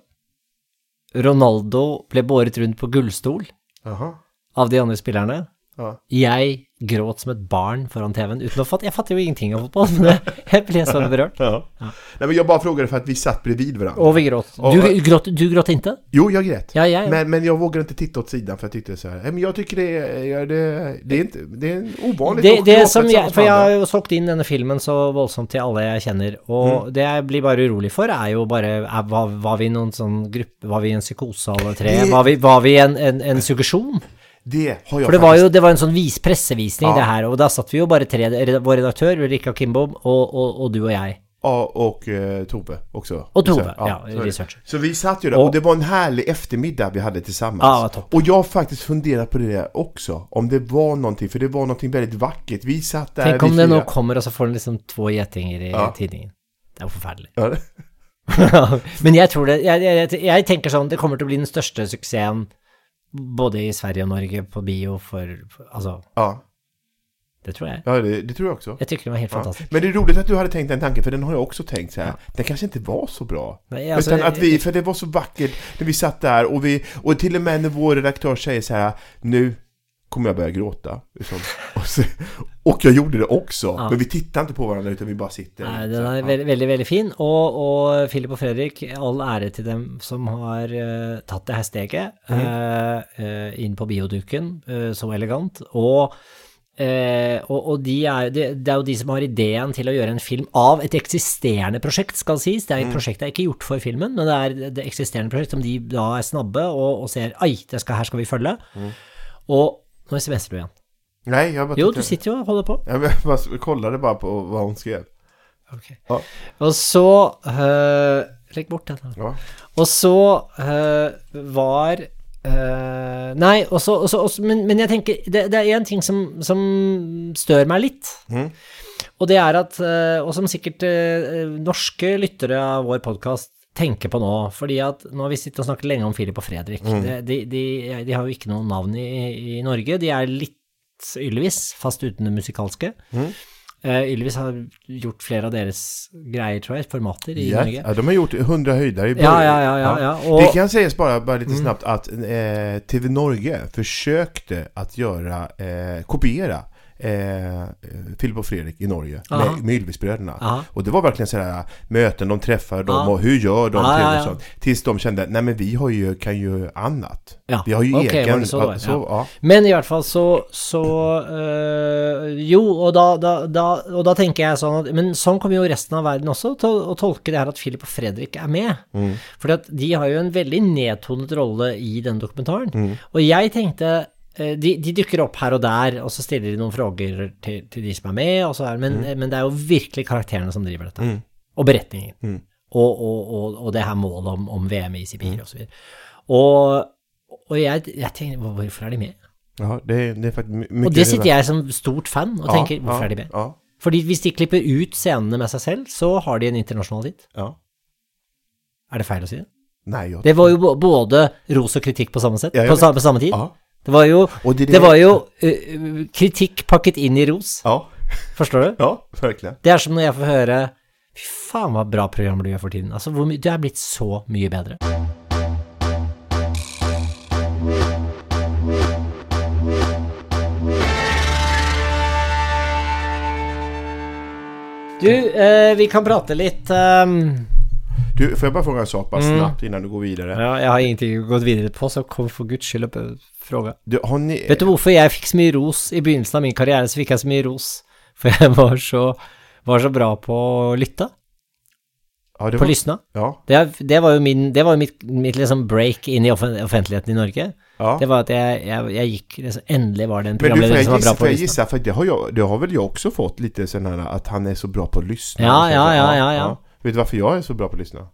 [SPEAKER 1] Ronaldo ble båret rundt på gullstol
[SPEAKER 2] Aha.
[SPEAKER 1] av de andre spillerne.
[SPEAKER 2] Ja.
[SPEAKER 1] Jeg gråt som et barn foran TV-en uten å fatte Jeg fatter jo ingenting av fotball, men jeg- jeg ble så berørt.
[SPEAKER 2] Ja. Nej, men jag bara frågade för att vi satt bredvid varandra.
[SPEAKER 1] Og vi gråt. Du gråt, du gråt inte?
[SPEAKER 2] Jo, jag grät.
[SPEAKER 1] Ja, jeg
[SPEAKER 2] Men, men jag vågar inte titta åt sidan för jag tyckte så här. Men jag tycker det är, det, det är inte, det är ovanligt
[SPEAKER 1] det, det
[SPEAKER 2] gråta
[SPEAKER 1] som jeg, For jeg har jo solgt inn denne filmen så voldsomt til alle jeg kjenner, og det jeg blir bare urolig for, er jo bare er, var, var vi noen sånn gruppe Var vi en psykose alle tre? Var vi, var vi en, en, en suggesjon?
[SPEAKER 2] Det har jeg
[SPEAKER 1] For det var jo det var en sånn vis pressevisning,
[SPEAKER 2] Ja.
[SPEAKER 1] det her, og da satt vi jo bare tre Vår redaktør, Ulrika Kimbom, og, og, og du og jeg.
[SPEAKER 2] Og, og uh, Tove også.
[SPEAKER 1] Og Tove, ja,
[SPEAKER 2] så
[SPEAKER 1] researcher.
[SPEAKER 2] Så vi satt jo der,
[SPEAKER 1] Och-
[SPEAKER 2] och det var en herlig eftermiddag vi hadde sammen.
[SPEAKER 1] Ja, og jeg
[SPEAKER 2] och jag har faktisk fundert på det også. Om det var noe, for det var noe veldig vackert. Vi satt der
[SPEAKER 1] Tenk om det nå kommer, og så får den liksom to gjetinger i
[SPEAKER 2] Ja.
[SPEAKER 1] tidningen. Det er jo forferdelig.
[SPEAKER 2] Ja, <laughs> det-
[SPEAKER 1] Men jeg tror det jeg, jeg, jeg tenker sånn, det kommer til å bli den største suksessen både i Sverige og Norge på bio for, for Altså,
[SPEAKER 2] ja,
[SPEAKER 1] det tror jeg.
[SPEAKER 2] ja det, det tror jag också.
[SPEAKER 1] Jeg tykker det var helt
[SPEAKER 2] Ja.
[SPEAKER 1] fantastisk.
[SPEAKER 2] Men det är roligt att du hade tänkt den tanken, för den har jag också tänkt så här. Den kanske inte var så bra.
[SPEAKER 1] Nej, alltså,
[SPEAKER 2] Utan att vi, för det var så vackert när vi satt där och vi, och till och med när vår redaktör säger så här, nu kommer jag börja gråta. Liksom. Och, så, och jag gjorde det också.
[SPEAKER 1] Ja.
[SPEAKER 2] Men vi tittar inte på varandra utan vi bara sitter. Nej,
[SPEAKER 1] den er veldig, veldig, veldig fin. Og, og Philip og Fredrik, all ære til dem som har uh, tatt det her steget mm. uh, inn på bioduken, uh, så elegant. Og, eh, og, og de er, det, det er jo de som har ideen til å gjøre en film av et eksisterende prosjekt, skal sies. Det er et prosjekt det er ikke gjort for filmen, men det er det eksisterende prosjekt som de da er snabbe og, og ser Ai, det skal, her skal vi følge. Og nå smser du igjen.
[SPEAKER 2] Nej, jag bara
[SPEAKER 1] Jo, du sitter jo og holder på.
[SPEAKER 2] Jag bara kollade bara på vad hon skrev. Ja.
[SPEAKER 1] Og så Uh, Legg bort den.
[SPEAKER 2] Ja.
[SPEAKER 1] Og så uh, var Uh, Nei, og så, og så, og så- men, men jeg tenker Det, det er én ting som, som stør meg litt.
[SPEAKER 2] Mm.
[SPEAKER 1] Og det er at Og som sikkert norske lyttere av vår podkast tenker på nå, fordi at nå har vi sittet og snakket lenge om Philip og Fredrik.
[SPEAKER 2] Mm.
[SPEAKER 1] Det- De, de, de har jo ikke noe navn i, i Norge. De er litt Ylvis, fast uten det musikalske.
[SPEAKER 2] Mm.
[SPEAKER 1] Uh, Ylvis har gjort flere av deres greier, tror jeg, formater i
[SPEAKER 2] yeah.
[SPEAKER 1] Norge.
[SPEAKER 2] ja, de har gjort 100 høyder i
[SPEAKER 1] Ja, ja, ja, ja, ja.
[SPEAKER 2] Det
[SPEAKER 1] Og,
[SPEAKER 2] kan sies bare litt lite snabbt at eh, TV Norge forsøkte å eh, kopiera eh, Filip och Fredrik i Norge
[SPEAKER 1] Aha.
[SPEAKER 2] med, med Ylvisbröderna.
[SPEAKER 1] Aha.
[SPEAKER 2] Och det var verkligen sådär möten, de träffar dem
[SPEAKER 1] Ja.
[SPEAKER 2] och hur gör de? Till
[SPEAKER 1] ja,
[SPEAKER 2] och
[SPEAKER 1] ja.
[SPEAKER 2] sånt. Tills de kände, nej men vi har ju, kan ju annat.
[SPEAKER 1] Ja,
[SPEAKER 2] Vi har ju
[SPEAKER 1] okay,
[SPEAKER 2] egen...
[SPEAKER 1] så
[SPEAKER 2] ja, så.
[SPEAKER 1] Men i hvert fall så, så uh, Jo, og da, då, då, och då tenker jeg sånn at Men sånn kommer jo resten av verden også til å, tolke det her at Philip og Fredrik er med.
[SPEAKER 2] Mm.
[SPEAKER 1] At de har jo en veldig nedtonet rolle i den dokumentaren.
[SPEAKER 2] Mm.
[SPEAKER 1] Og jeg tenkte eh, de, de dukker opp her og der, og så stiller de noen frågor til, til de som er med, og så er, men, men det er jo virkelig karakterene som driver dette.
[SPEAKER 2] Mm.
[SPEAKER 1] Og beretningen.
[SPEAKER 2] Mm.
[SPEAKER 1] Og, og, og, og det her målet om, om VM i Sibir så videre. Og, og jeg, jeg tenker, hvorfor er de med?
[SPEAKER 2] Ja, det, det er.
[SPEAKER 1] Og det sitter jeg som stort fan og
[SPEAKER 2] Ja,
[SPEAKER 1] tenker, hvorfor
[SPEAKER 2] ja,
[SPEAKER 1] er de med?
[SPEAKER 2] Ja,
[SPEAKER 1] Fordi hvis de klipper ut scenene med seg selv, så har de en internasjonal hit.
[SPEAKER 2] ja.
[SPEAKER 1] Er det feil å si det?
[SPEAKER 2] Nei.
[SPEAKER 1] Det var jo både ros og kritikk på samme, set,
[SPEAKER 2] Ja,
[SPEAKER 1] på samme tid.
[SPEAKER 2] Ja.
[SPEAKER 1] Det var jo,
[SPEAKER 2] det-
[SPEAKER 1] det var jo uh, kritikk pakket inn i ros,
[SPEAKER 2] Ja,
[SPEAKER 1] forstår du?
[SPEAKER 2] ja, virkelig.
[SPEAKER 1] Det er som når jeg får høre Fy faen, hva bra programmer du gjør for tiden. Altså, hvor du er blitt så mye bedre. Du, eh, vi kan prate litt ehm,
[SPEAKER 2] Du, får jag bara fråga en sak bara snabbt innan du går vidare?
[SPEAKER 1] Ja, jeg har ingenting gått videre på, så kom for guds skyld opp en fråga.
[SPEAKER 2] Du, har ni...
[SPEAKER 1] Vet du hvorfor jeg fikk så mye ros i begynnelsen av min karriere? Så fikk jeg så mye ros. <laughs> For jeg var så, var så bra på å lytte.
[SPEAKER 2] ja, det
[SPEAKER 1] På
[SPEAKER 2] var...
[SPEAKER 1] lysna.
[SPEAKER 2] Ja,
[SPEAKER 1] Det, det var jo, min, det var jo mitt, mitt liksom break inn i offentligheten i Norge.
[SPEAKER 2] ja.
[SPEAKER 1] Det var at jeg, jeg, jeg gikk liksom, Endelig var det en
[SPEAKER 2] Men du, får
[SPEAKER 1] programleder
[SPEAKER 2] jag
[SPEAKER 1] som var bra på
[SPEAKER 2] får
[SPEAKER 1] å
[SPEAKER 2] jag gissa, för det har, jag, det har väl jag också fått lite sån här att han är så bra på att lyssna.
[SPEAKER 1] Ja,
[SPEAKER 2] Och
[SPEAKER 1] ja, ja, ja, ja.
[SPEAKER 2] Vet du varför jag är så bra på att lyssna?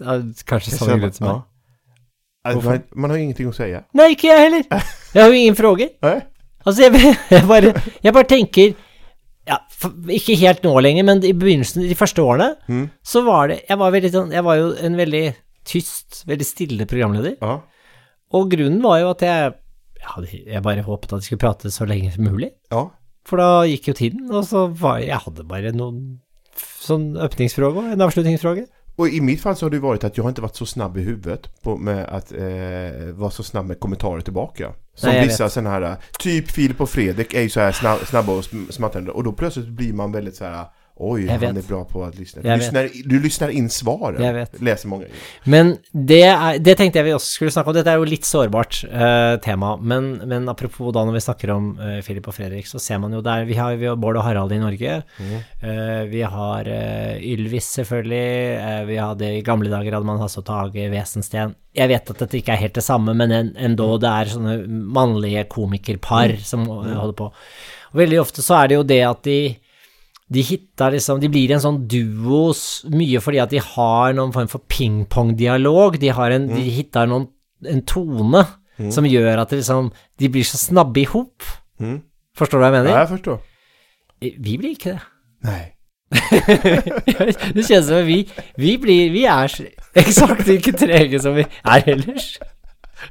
[SPEAKER 1] Ja, Kanskje samme grunn som.
[SPEAKER 2] Alltså, man, man har ingenting att säga.
[SPEAKER 1] Nei, ikke jeg heller. <laughs> Jeg har jo ingen frågor.
[SPEAKER 2] Nej?
[SPEAKER 1] Jeg, <laughs> jeg, bare, jeg bare tenker ja, Ikke helt nå lenger, men i begynnelsen, de første årene,
[SPEAKER 2] Mm.
[SPEAKER 1] så var det Jeg var, veldig, jeg var jo en veldig tyst, veldig stille programleder.
[SPEAKER 2] Ja.
[SPEAKER 1] Og grunnen var jo at jeg jeg, jeg bare håpet at jeg skulle prate så lenge som mulig.
[SPEAKER 2] Ja.
[SPEAKER 1] For da gikk jo tiden, og så var jeg hadde bare noen sånn öppningsfråga, en avslutningsfråga.
[SPEAKER 2] Och i mitt fall så har det varit att jag har inte varit så snabb i huvudet på, med att eh, vara så snabb med kommentarer tillbaka. Som
[SPEAKER 1] Nej,
[SPEAKER 2] vissa sådana här, typ Filip och Fredrik är ju så här snabb, snabba och sm- smattrande och då plötsligt blir man väldigt så här, oj,
[SPEAKER 1] Jag
[SPEAKER 2] han
[SPEAKER 1] vet.
[SPEAKER 2] är bra på att lyssna. Du
[SPEAKER 1] Jag
[SPEAKER 2] lyssnar, du lyssnar in svaren.
[SPEAKER 1] Jag vet.
[SPEAKER 2] Läser många.
[SPEAKER 1] Men det, er, det tenkte jeg vi også skulle snakke om. Dette er jo litt sårbart eh, tema, men, men apropos da når vi snakker om eh, Philip og Fredrik, så ser man jo der Vi har, vi har Bård og Harald i Norge. Eh, vi har eh, Ylvis, selvfølgelig. Eh, vi hadde I gamle dager hadde man Hasse og Tage, Wesensten. Jeg vet at dette ikke er helt det samme, men en, endå det er sånne mannlige komikerpar som eh, holder på. Og veldig ofte så er det jo det at de de hitta liksom De blir en sånn duo mye fordi at de har noen form for pingpong-dialog. De har en De hitter noen en tone som gjør at liksom De blir så snabbe i hop.
[SPEAKER 2] Mm.
[SPEAKER 1] Forstår du hva jeg mener?
[SPEAKER 2] Ja, jeg forstår.
[SPEAKER 1] Vi blir ikke det.
[SPEAKER 2] Nei. <laughs>
[SPEAKER 1] det kjennes som vi Vi blir Vi er <laughs> eksakt like trege som vi er ellers.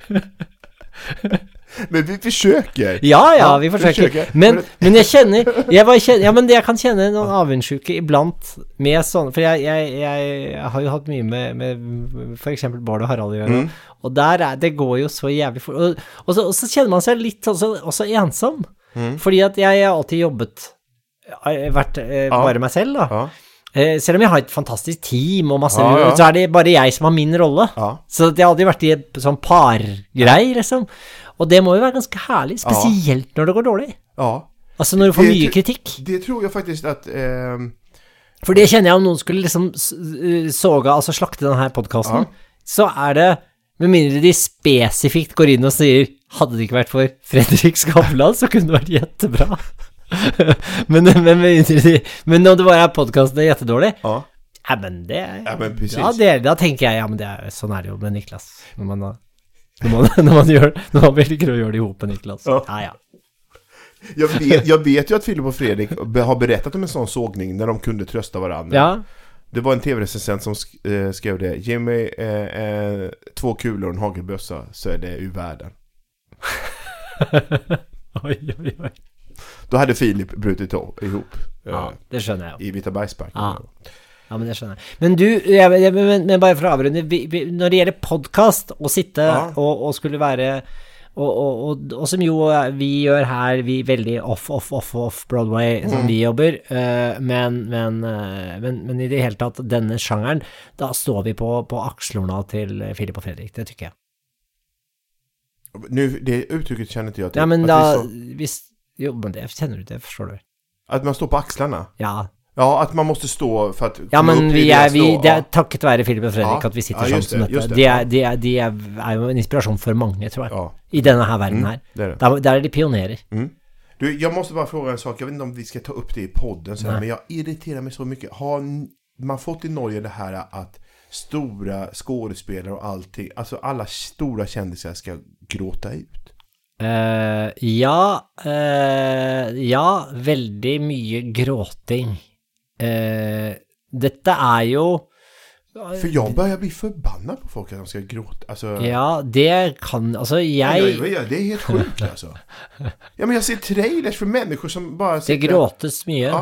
[SPEAKER 1] <laughs>
[SPEAKER 2] Men vi forsøker.
[SPEAKER 1] Ja, ja, vi forsøker.
[SPEAKER 2] forsøker.
[SPEAKER 1] Men, men jeg kjenner jeg, kjenner ja, men jeg kan kjenne noen avundsjuke iblant med sånne For jeg, jeg, jeg har jo hatt mye med, med f.eks. Bård og Harald å gjøre, og der er det går jo så jævlig fort. Og, og, så, og så kjenner man seg litt også, også ensom, fordi at jeg har alltid jobbet vært eh, bare meg selv, da.
[SPEAKER 2] Ja.
[SPEAKER 1] Eh, selv om jeg har et fantastisk team og masse
[SPEAKER 2] Ja, ja.
[SPEAKER 1] Så er det bare jeg som har min rolle.
[SPEAKER 2] Ja.
[SPEAKER 1] Så jeg har aldri vært i et sånn pargrei, liksom. Og det må jo være ganske herlig, spesielt når det går dårlig.
[SPEAKER 2] Ja.
[SPEAKER 1] Altså når du får
[SPEAKER 2] Det-
[SPEAKER 1] mye kritikk.
[SPEAKER 2] Det tror jeg faktisk at eh,
[SPEAKER 1] For det kjenner jeg om noen skulle liksom s- uh, såga, altså slakte denne podkasten,
[SPEAKER 2] Ja.
[SPEAKER 1] så er det med mindre de spesifikt går inn og sier hadde det ikke vært for Fredrik Skavlan, så kunne det vært jettebra. <laughs> men, men, de, men når det bare er podkasten er jettedårlig,
[SPEAKER 2] ja.
[SPEAKER 1] ja, men det
[SPEAKER 2] Ja, men precis.
[SPEAKER 1] Ja, det, da tenker jeg ja, men det er, sånn er det jo med Niklas. Når man, når man, <laughs> når man, gjør, når man velger å gjøre det i hop med Niklas.
[SPEAKER 2] Ja.
[SPEAKER 1] Ja, ja.
[SPEAKER 2] Jag vet, jag vet ju att Filip och Fredrik har berättat om en sån sågning när de kunde trösta varandra.
[SPEAKER 1] ja.
[SPEAKER 2] Det var en tv-recensent som sk- eh, skrev det. Ge mig eh, eh, två kulor och en hagelbössa så är det ur världen.
[SPEAKER 1] Oi, oi, oi.
[SPEAKER 2] Då hade Filip brutit ihop. eh,
[SPEAKER 1] Ja, det skjønner jeg
[SPEAKER 2] I Vita Vitabergsparken.
[SPEAKER 1] Ja. Ja, men det skjønner jeg. Men du, jeg, jeg, men, men bare for å avrunde, når det gjelder podkast, å sitte
[SPEAKER 2] Ja.
[SPEAKER 1] og, og skulle være og, og, og, som jo vi gjør her, vi veldig off, off, off, off Broadway, som vi jobber, eh, men, men, eh, men, men i det hele tatt, denne sjangeren, da står vi på, på akslorna til Filip og Fredrik, det tykker jeg.
[SPEAKER 2] Nu, det uttrykket kjenner jag till.
[SPEAKER 1] Ja, men da,
[SPEAKER 2] står,
[SPEAKER 1] hvis, jo, men det kjenner du, det forstår du.
[SPEAKER 2] At man står på akslene?
[SPEAKER 1] Ja,
[SPEAKER 2] Ja, at man måste stå för att
[SPEAKER 1] ja men vi er, vi, det er takket være Philip og Fredrik
[SPEAKER 2] Ja,
[SPEAKER 1] at vi sitter
[SPEAKER 2] ja,
[SPEAKER 1] sånn som
[SPEAKER 2] det,
[SPEAKER 1] dette.
[SPEAKER 2] det,
[SPEAKER 1] De er, de, er, de er, er jo en inspirasjon for mange, tror jeg,
[SPEAKER 2] Ja,
[SPEAKER 1] i denne her verden her.
[SPEAKER 2] det är det.
[SPEAKER 1] Der, der er de pionerer.
[SPEAKER 2] Du, jeg måste bare fråga en sak. Jeg vet ikke om vi skal ta opp det i podden men jeg irriterer meg så mye. Har man fått i Norge det her at store skådespelare og allting, altså alle store kjendiser skal gråta ut?
[SPEAKER 1] Uh, ja, uh, ja, veldig mye gråting. Eh, dette er jo
[SPEAKER 2] for jeg börjar bli forbanna på folk at de skal gråte. Alltså,
[SPEAKER 1] Ja, det kan Altså, jeg
[SPEAKER 2] ja, ja, det er helt sjukt altså. Ja, men jeg ser trailers for mennesker som bara
[SPEAKER 1] Det gråtes mye.
[SPEAKER 2] Ja.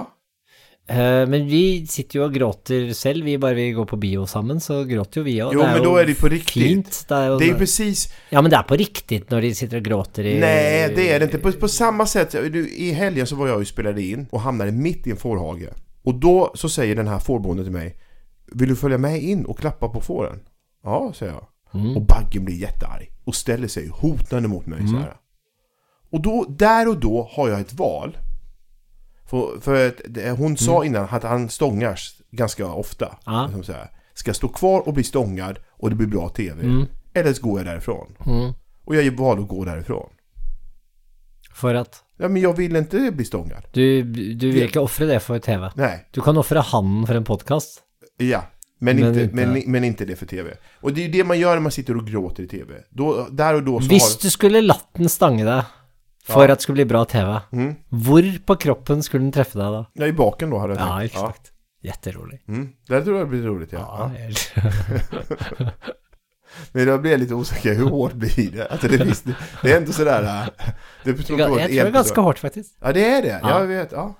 [SPEAKER 1] Eh, men vi sitter jo og gråter selv. Vi bare vi går på bio sammen, så gråter jo vi òg.
[SPEAKER 2] Jo, men da er det på riktig.
[SPEAKER 1] Fint. Det er jo,
[SPEAKER 2] Det precis,
[SPEAKER 1] Ja, men det er på riktig når de sitter og gråter i
[SPEAKER 2] Nei, det er det ikke. På, på samme sett i helgen så var jeg og spilte inn, og hamnade mitt i en fårhage. Och då så säger den här fårbonden till mig, vill du följa med in och klappa på fåren? Ja, säger jag. Och baggen blir jättearg och ställer sig hotande mot mig så här. Och då, där och då har jag ett val. För, för att hon sa innan att han stångas ganska ofta.
[SPEAKER 1] Ah.
[SPEAKER 2] Liksom så här. Ska stå kvar och bli stångad och det blir bra TV? Eller så går jag därifrån.
[SPEAKER 1] Mm.
[SPEAKER 2] Och jag valde att gå därifrån.
[SPEAKER 1] For at
[SPEAKER 2] Ja, men jag vill inte bli stångad.
[SPEAKER 1] du, du vil ikke ofre det for TV.
[SPEAKER 2] Nej,
[SPEAKER 1] Du kan ofre handen for en podkast.
[SPEAKER 2] ja. Men,
[SPEAKER 1] Men
[SPEAKER 2] inte,
[SPEAKER 1] inte-
[SPEAKER 2] Men, men inte det för TV. Och det är ju det man gör när man sitter och gråter i TV. Då, där och då så
[SPEAKER 1] Hvis
[SPEAKER 2] har...
[SPEAKER 1] du skulle latt den stange deg for at det skulle bli bra TV,
[SPEAKER 2] Mm.
[SPEAKER 1] hvor på kroppen skulle den treffe deg da?
[SPEAKER 2] Ja, i baken då hade jag
[SPEAKER 1] Ja,
[SPEAKER 2] tänkt.
[SPEAKER 1] exakt. Ja.
[SPEAKER 2] Ja. Mm. Det tror jag blir roligt, ja.
[SPEAKER 1] Ja,
[SPEAKER 2] ja. <laughs> <laughs> Men jag blir jag lite osäker, hur hårt blir det? Alltså det, visst, det är inte sådär... äh, Det
[SPEAKER 1] Jeg tror det er ganske hårt faktisk.
[SPEAKER 2] Ja, det är det.
[SPEAKER 1] Ja.
[SPEAKER 2] Jag vet, ja.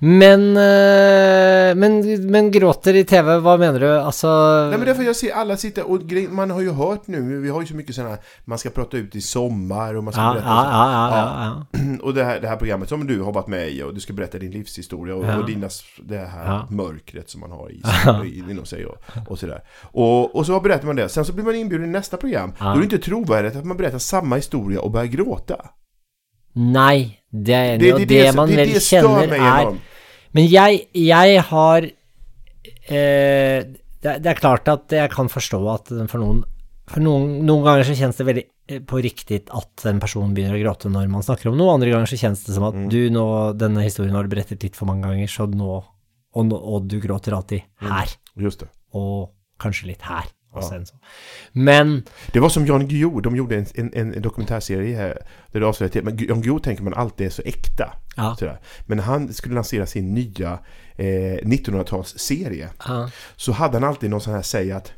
[SPEAKER 1] Men, eh, men, men gråter i TV, hva mener du? Altså
[SPEAKER 2] Nej men därför jag ser alla sitta och man har ju hört nu, vi har ju så mycket sådana man ska prata ut i sommar och man ska
[SPEAKER 1] ja,
[SPEAKER 2] berätta
[SPEAKER 1] ja, ja, ja, ja. <clears throat>
[SPEAKER 2] Och det här, det här programmet som du har varit med i och du ska berätta din livshistoria och,
[SPEAKER 1] Ja.
[SPEAKER 2] och dina, det här mörkret som man har i, sig- inom sig och, och sådär. Och, och så berättar man det, sen så blir man inbjuden i nästa program. Då är det inte trovärdigt att man berättar samma historia och börjar gråta.
[SPEAKER 1] Nei, det er enig, det, det, man
[SPEAKER 2] det,
[SPEAKER 1] vel
[SPEAKER 2] det vel
[SPEAKER 1] kjenner er. Men jeg, jeg har eh, det, det er klart at jeg kan forstå at for noen For noen, noen ganger så kjennes det veldig eh, på riktig at en person begynner å gråte når man snakker om noe, andre ganger så kjennes det som at
[SPEAKER 2] Mm.
[SPEAKER 1] du nå, denne historien har du berettet litt for mange ganger, så nå Og, og du gråter alltid her,
[SPEAKER 2] Just det.
[SPEAKER 1] og kanskje litt her. Og sen så. Men
[SPEAKER 2] Det var som Jan Guillou, de gjorde en, en, en dokumentärserie här där det avslöjade men Jan Guillou tänker man alltid är så äkta.
[SPEAKER 1] Ja.
[SPEAKER 2] Sådär. Men han skulle lansera sin nya eh, 1900-talsserie
[SPEAKER 1] ja,
[SPEAKER 2] så hade han alltid någon sån här säg att,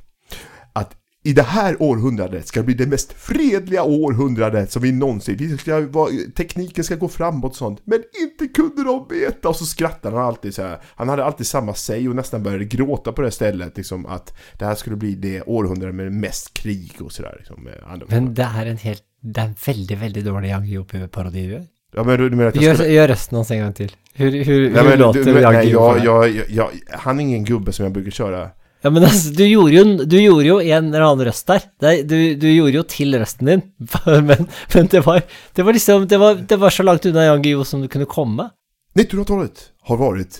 [SPEAKER 2] att i det här århundradet ska bli det mest fredliga århundradet som vi någonsin, vi ska vara, tekniken ska gå framåt och sånt, men inte kunde de veta. Och så skrattade han alltid så här. Han hade alltid samma säg och nästan började gråta på det stället, liksom att det här skulle bli det århundradet med mest krig och sådär. Liksom,
[SPEAKER 1] men det er en helt Det är en veldig, veldig dårlig Yang Yopi-parodi du gör.
[SPEAKER 2] Ja men du, menar att jag skulle...
[SPEAKER 1] gjør røsten hans en gång til. Hur, hur,
[SPEAKER 2] Nej,
[SPEAKER 1] hur
[SPEAKER 2] men,
[SPEAKER 1] låter
[SPEAKER 2] du, nej,
[SPEAKER 1] Guillou?
[SPEAKER 2] jag, jag, jag, jag, han är ingen gubbe som jag brukar köra.
[SPEAKER 1] Ja, men altså, du gjorde jo, du gjorde jo en eller annen røst der. Det, du, du gjorde jo til røsten din, <laughs> men, men det, var, det var liksom det var, det var så langt unna Jan Guillou som du kunne komme.
[SPEAKER 2] 1900-talet har vært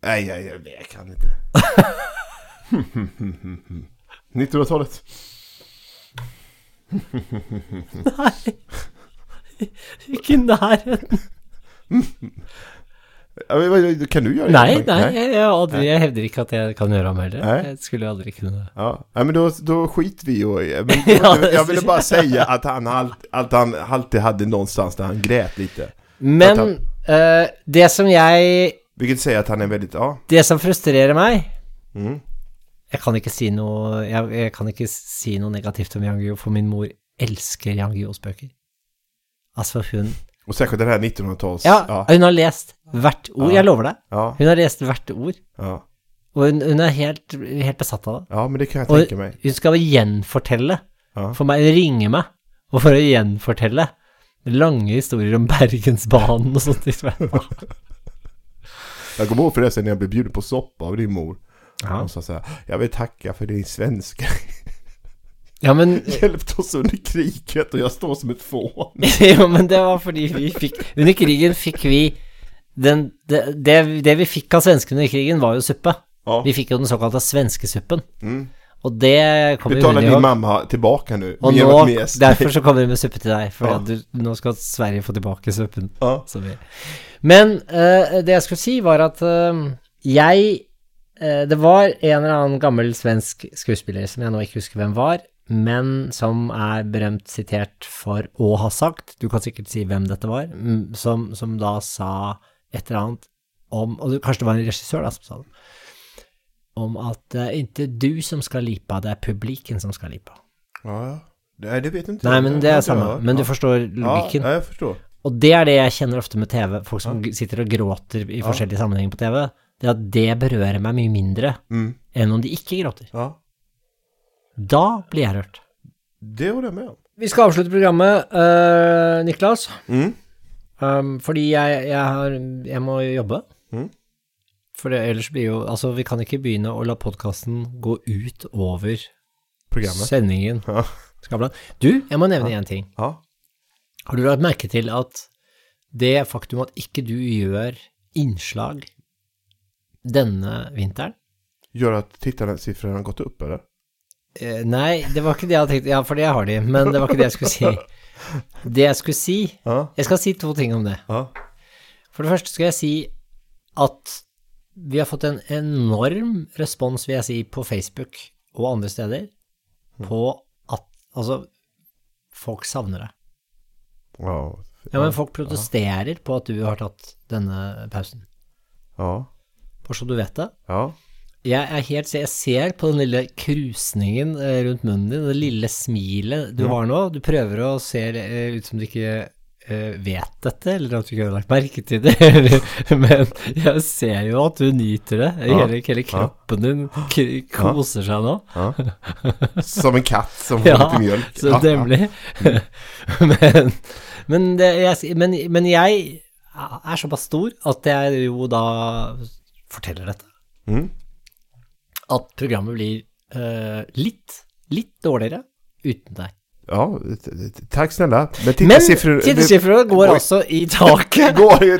[SPEAKER 2] Nei, jeg, jeg, jeg kan ikke. <laughs> 1900-talet. <laughs>
[SPEAKER 1] Ikke i nærheten.
[SPEAKER 2] Kan du gjøre det?
[SPEAKER 1] Nei, nei, jeg, jeg, aldri, jeg hevder ikke at jeg kan gjøre ham heller.
[SPEAKER 2] Nei.
[SPEAKER 1] Jeg skulle aldri kunne.
[SPEAKER 2] Ja, ja men då, då skiter vi jo i
[SPEAKER 1] det. <laughs>
[SPEAKER 2] Jeg ville bare si at han, allt, att han alltid hadde noe sted der han grep litt
[SPEAKER 1] Men
[SPEAKER 2] han,
[SPEAKER 1] uh, det som jeg
[SPEAKER 2] Vilket sier at han er veldig ja.
[SPEAKER 1] Det som frustrerer meg
[SPEAKER 2] Mm.
[SPEAKER 1] Jeg kan ikke si noe Jeg, jeg kan ikke si noe negativt om Yang Gyo, for min mor elsker Yang Guillous bøker. Altså, hun
[SPEAKER 2] Och särskilt det här 1900-tals...
[SPEAKER 1] Ja,
[SPEAKER 2] ja,
[SPEAKER 1] hun har lest hvert ord, jeg lover deg. Hun har lest hvert ord,
[SPEAKER 2] ja.
[SPEAKER 1] og hun, hun er helt, helt besatt av det.
[SPEAKER 2] Ja, men det kan jag
[SPEAKER 1] Og
[SPEAKER 2] meg. Og
[SPEAKER 1] hun skal gjenfortelle
[SPEAKER 2] Ja.
[SPEAKER 1] for meg, ringe meg og for å gjenfortelle lange historier om Bergensbanen og sånt. <laughs>
[SPEAKER 2] jeg kommer ihåg förresten när jag blev bjuden på soppa av din mor.
[SPEAKER 1] Ja.
[SPEAKER 2] Hon sa jeg 'Jeg vil takke for din svenska.
[SPEAKER 1] Ja, men <laughs>
[SPEAKER 2] Hjälpte oss under kriget och jag står som ett fån. <laughs>
[SPEAKER 1] ja, men det var fordi vi fikk Under krigen fikk vi den, det, det, det vi fikk av svenskene under krigen, var jo suppe.
[SPEAKER 2] Ja.
[SPEAKER 1] Vi fikk jo den såkalte svenskesuppen. Og det kommer hun
[SPEAKER 2] din mamma tilbake nu.
[SPEAKER 1] Og nå, derfor så kommer vi med suppe til deg, for
[SPEAKER 2] Ja.
[SPEAKER 1] du, nå skal Sverige få tilbake suppen.
[SPEAKER 2] Ja.
[SPEAKER 1] Så vi. Men uh, det jeg skulle si, var at uh, jeg uh, Det var en eller annen gammel svensk skuespiller som jeg nå ikke husker hvem var, men som er berømt sitert for å ha sagt, du kan sikkert si hvem dette var, mm, som, som da sa et eller annet om Og kanskje det var en regissør da som sa det. Om at det er ikke du som skal lipa, det er publikken som skal lipa.
[SPEAKER 2] Ja, ja. er det vet ikke.
[SPEAKER 1] Nei, men det er samme. Men du forstår logikken.
[SPEAKER 2] ja, jeg forstår.
[SPEAKER 1] Og det er det jeg kjenner ofte med TV, folk som sitter og gråter i forskjellige sammenhenger på TV. Det er at det berører meg mye mindre
[SPEAKER 2] Mm.
[SPEAKER 1] enn om de ikke gråter.
[SPEAKER 2] Ja,
[SPEAKER 1] Da blir jeg rørt.
[SPEAKER 2] det var det med.
[SPEAKER 1] Vi skal avslutte programmet, uh, Niklas.
[SPEAKER 2] Mm.
[SPEAKER 1] Um, fordi jeg, jeg, har, jeg må jobbe.
[SPEAKER 2] Mm.
[SPEAKER 1] For det, ellers blir jo Altså, vi kan ikke begynne å la podkasten gå ut over
[SPEAKER 2] Programmet.
[SPEAKER 1] sendingen.
[SPEAKER 2] Ja.
[SPEAKER 1] Du, jeg må nevne én ting.
[SPEAKER 2] Ja.
[SPEAKER 1] Har du lagt merke til at det faktum at ikke du gjør innslag denne vinteren
[SPEAKER 2] Gjør at tittarsiffrorna har gått opp, eller?
[SPEAKER 1] Eh, Nei, det var ikke det jeg hadde tenkt Ja, for det har de, men det var ikke det jeg skulle si. <laughs> Det jeg skulle si
[SPEAKER 2] Ja.
[SPEAKER 1] Jeg skal si to ting om det.
[SPEAKER 2] Ja.
[SPEAKER 1] For det første skal jeg si at vi har fått en enorm respons, vil jeg si, på Facebook og andre steder på at Altså, folk savner deg.
[SPEAKER 2] Ja.
[SPEAKER 1] Ja, men folk protesterer på at du har tatt denne pausen.
[SPEAKER 2] Ja.
[SPEAKER 1] Bare så du vet det.
[SPEAKER 2] Ja.
[SPEAKER 1] Jeg er helt Jeg ser på den lille krusningen eh, rundt munnen din, det lille smilet du har nå. Du prøver å se eh, ut som du ikke eh, vet dette, eller at du ikke har lagt merke til det. <laughs> Men jeg ser jo at du nyter det. Hele, hele kroppen din koser seg nå. <laughs>
[SPEAKER 2] Som en katt som
[SPEAKER 1] Ja,
[SPEAKER 2] får mjølk. mjölk.
[SPEAKER 1] så
[SPEAKER 2] ja.
[SPEAKER 1] nemlig. <laughs> men men, det, jeg, men, men jeg er såpass stor at jeg jo da forteller dette.
[SPEAKER 2] Mm.
[SPEAKER 1] At programmet blir uh, litt, litt dårligere uten deg.
[SPEAKER 2] Ja, takk snälla. Men
[SPEAKER 1] Men går
[SPEAKER 2] vi,
[SPEAKER 1] altså i taket. <laughs>
[SPEAKER 2] går i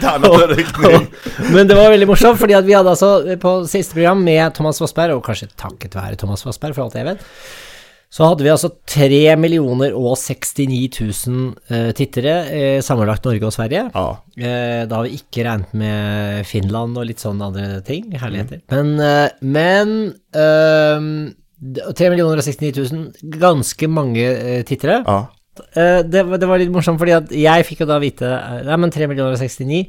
[SPEAKER 2] riktning.
[SPEAKER 1] Men det var veldig morsomt, fordi vi hadde altså på siste program med Thomas Vassberg, og kanskje takket være Thomas Vassberg, for alt jeg vet, så hadde vi altså 3 millioner og 69 000 eh, tittere, eh, sammenlagt Norge og Sverige.
[SPEAKER 2] Ja.
[SPEAKER 1] Eh, da har vi ikke regnet med Finland og litt sånne andre ting, herligheter. Men, eh, men eh, 3 millioner og 69 000, ganske mange tittere.
[SPEAKER 2] Ja.
[SPEAKER 1] Eh, det, det var litt morsomt, fordi jeg fikk jo da vite Nei, men 3 millioner og 69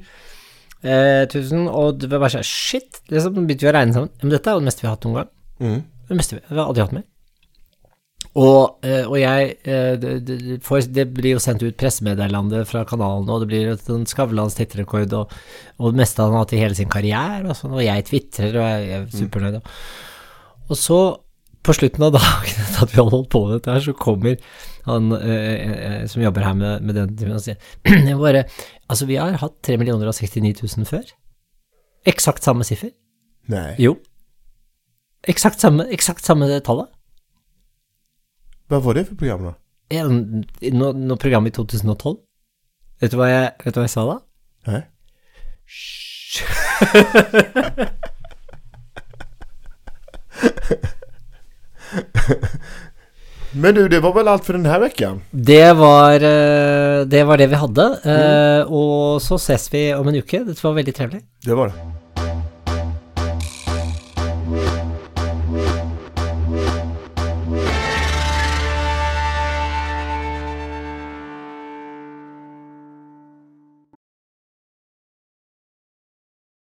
[SPEAKER 1] eh, 000, og det var bare sånn Shit! Liksom begynte vi å regne sammen. Men dette er jo det meste vi har hatt noen gang.
[SPEAKER 2] Mm.
[SPEAKER 1] Det meste vi, vi har aldri hatt mer. Og, eh, og jeg eh, det, blir jo sendt ut pressemeddelende fra kanalen, og det blir sånn Skavlans titterrekord, og, og det meste han har hatt i hele sin karriere, og, sånn, og jeg tvitrer, og jeg, jeg er supernøyd. Og så, på slutten av <laughs> dagen etter at vi hadde holdt på med dette her, så kommer han eh, eh, som jobber her med, med den timen og sier <clears throat> bare, Altså, vi har hatt 3 69 000 før. Eksakt samme siffer.
[SPEAKER 2] Nei.
[SPEAKER 1] Jo. Eksakt samme, eksakt samme tallet.
[SPEAKER 2] Vad var det for program da?
[SPEAKER 1] En- Nå, nå program i 2012. Vet du hva jeg, vet du hva jeg sa da?
[SPEAKER 2] Nej. Men du, det var vel alt for denne uka?
[SPEAKER 1] Det var, eh, det var det vi hadde. Mm. Og så ses vi om en uke. Dette var veldig trevelig.
[SPEAKER 2] Det var det.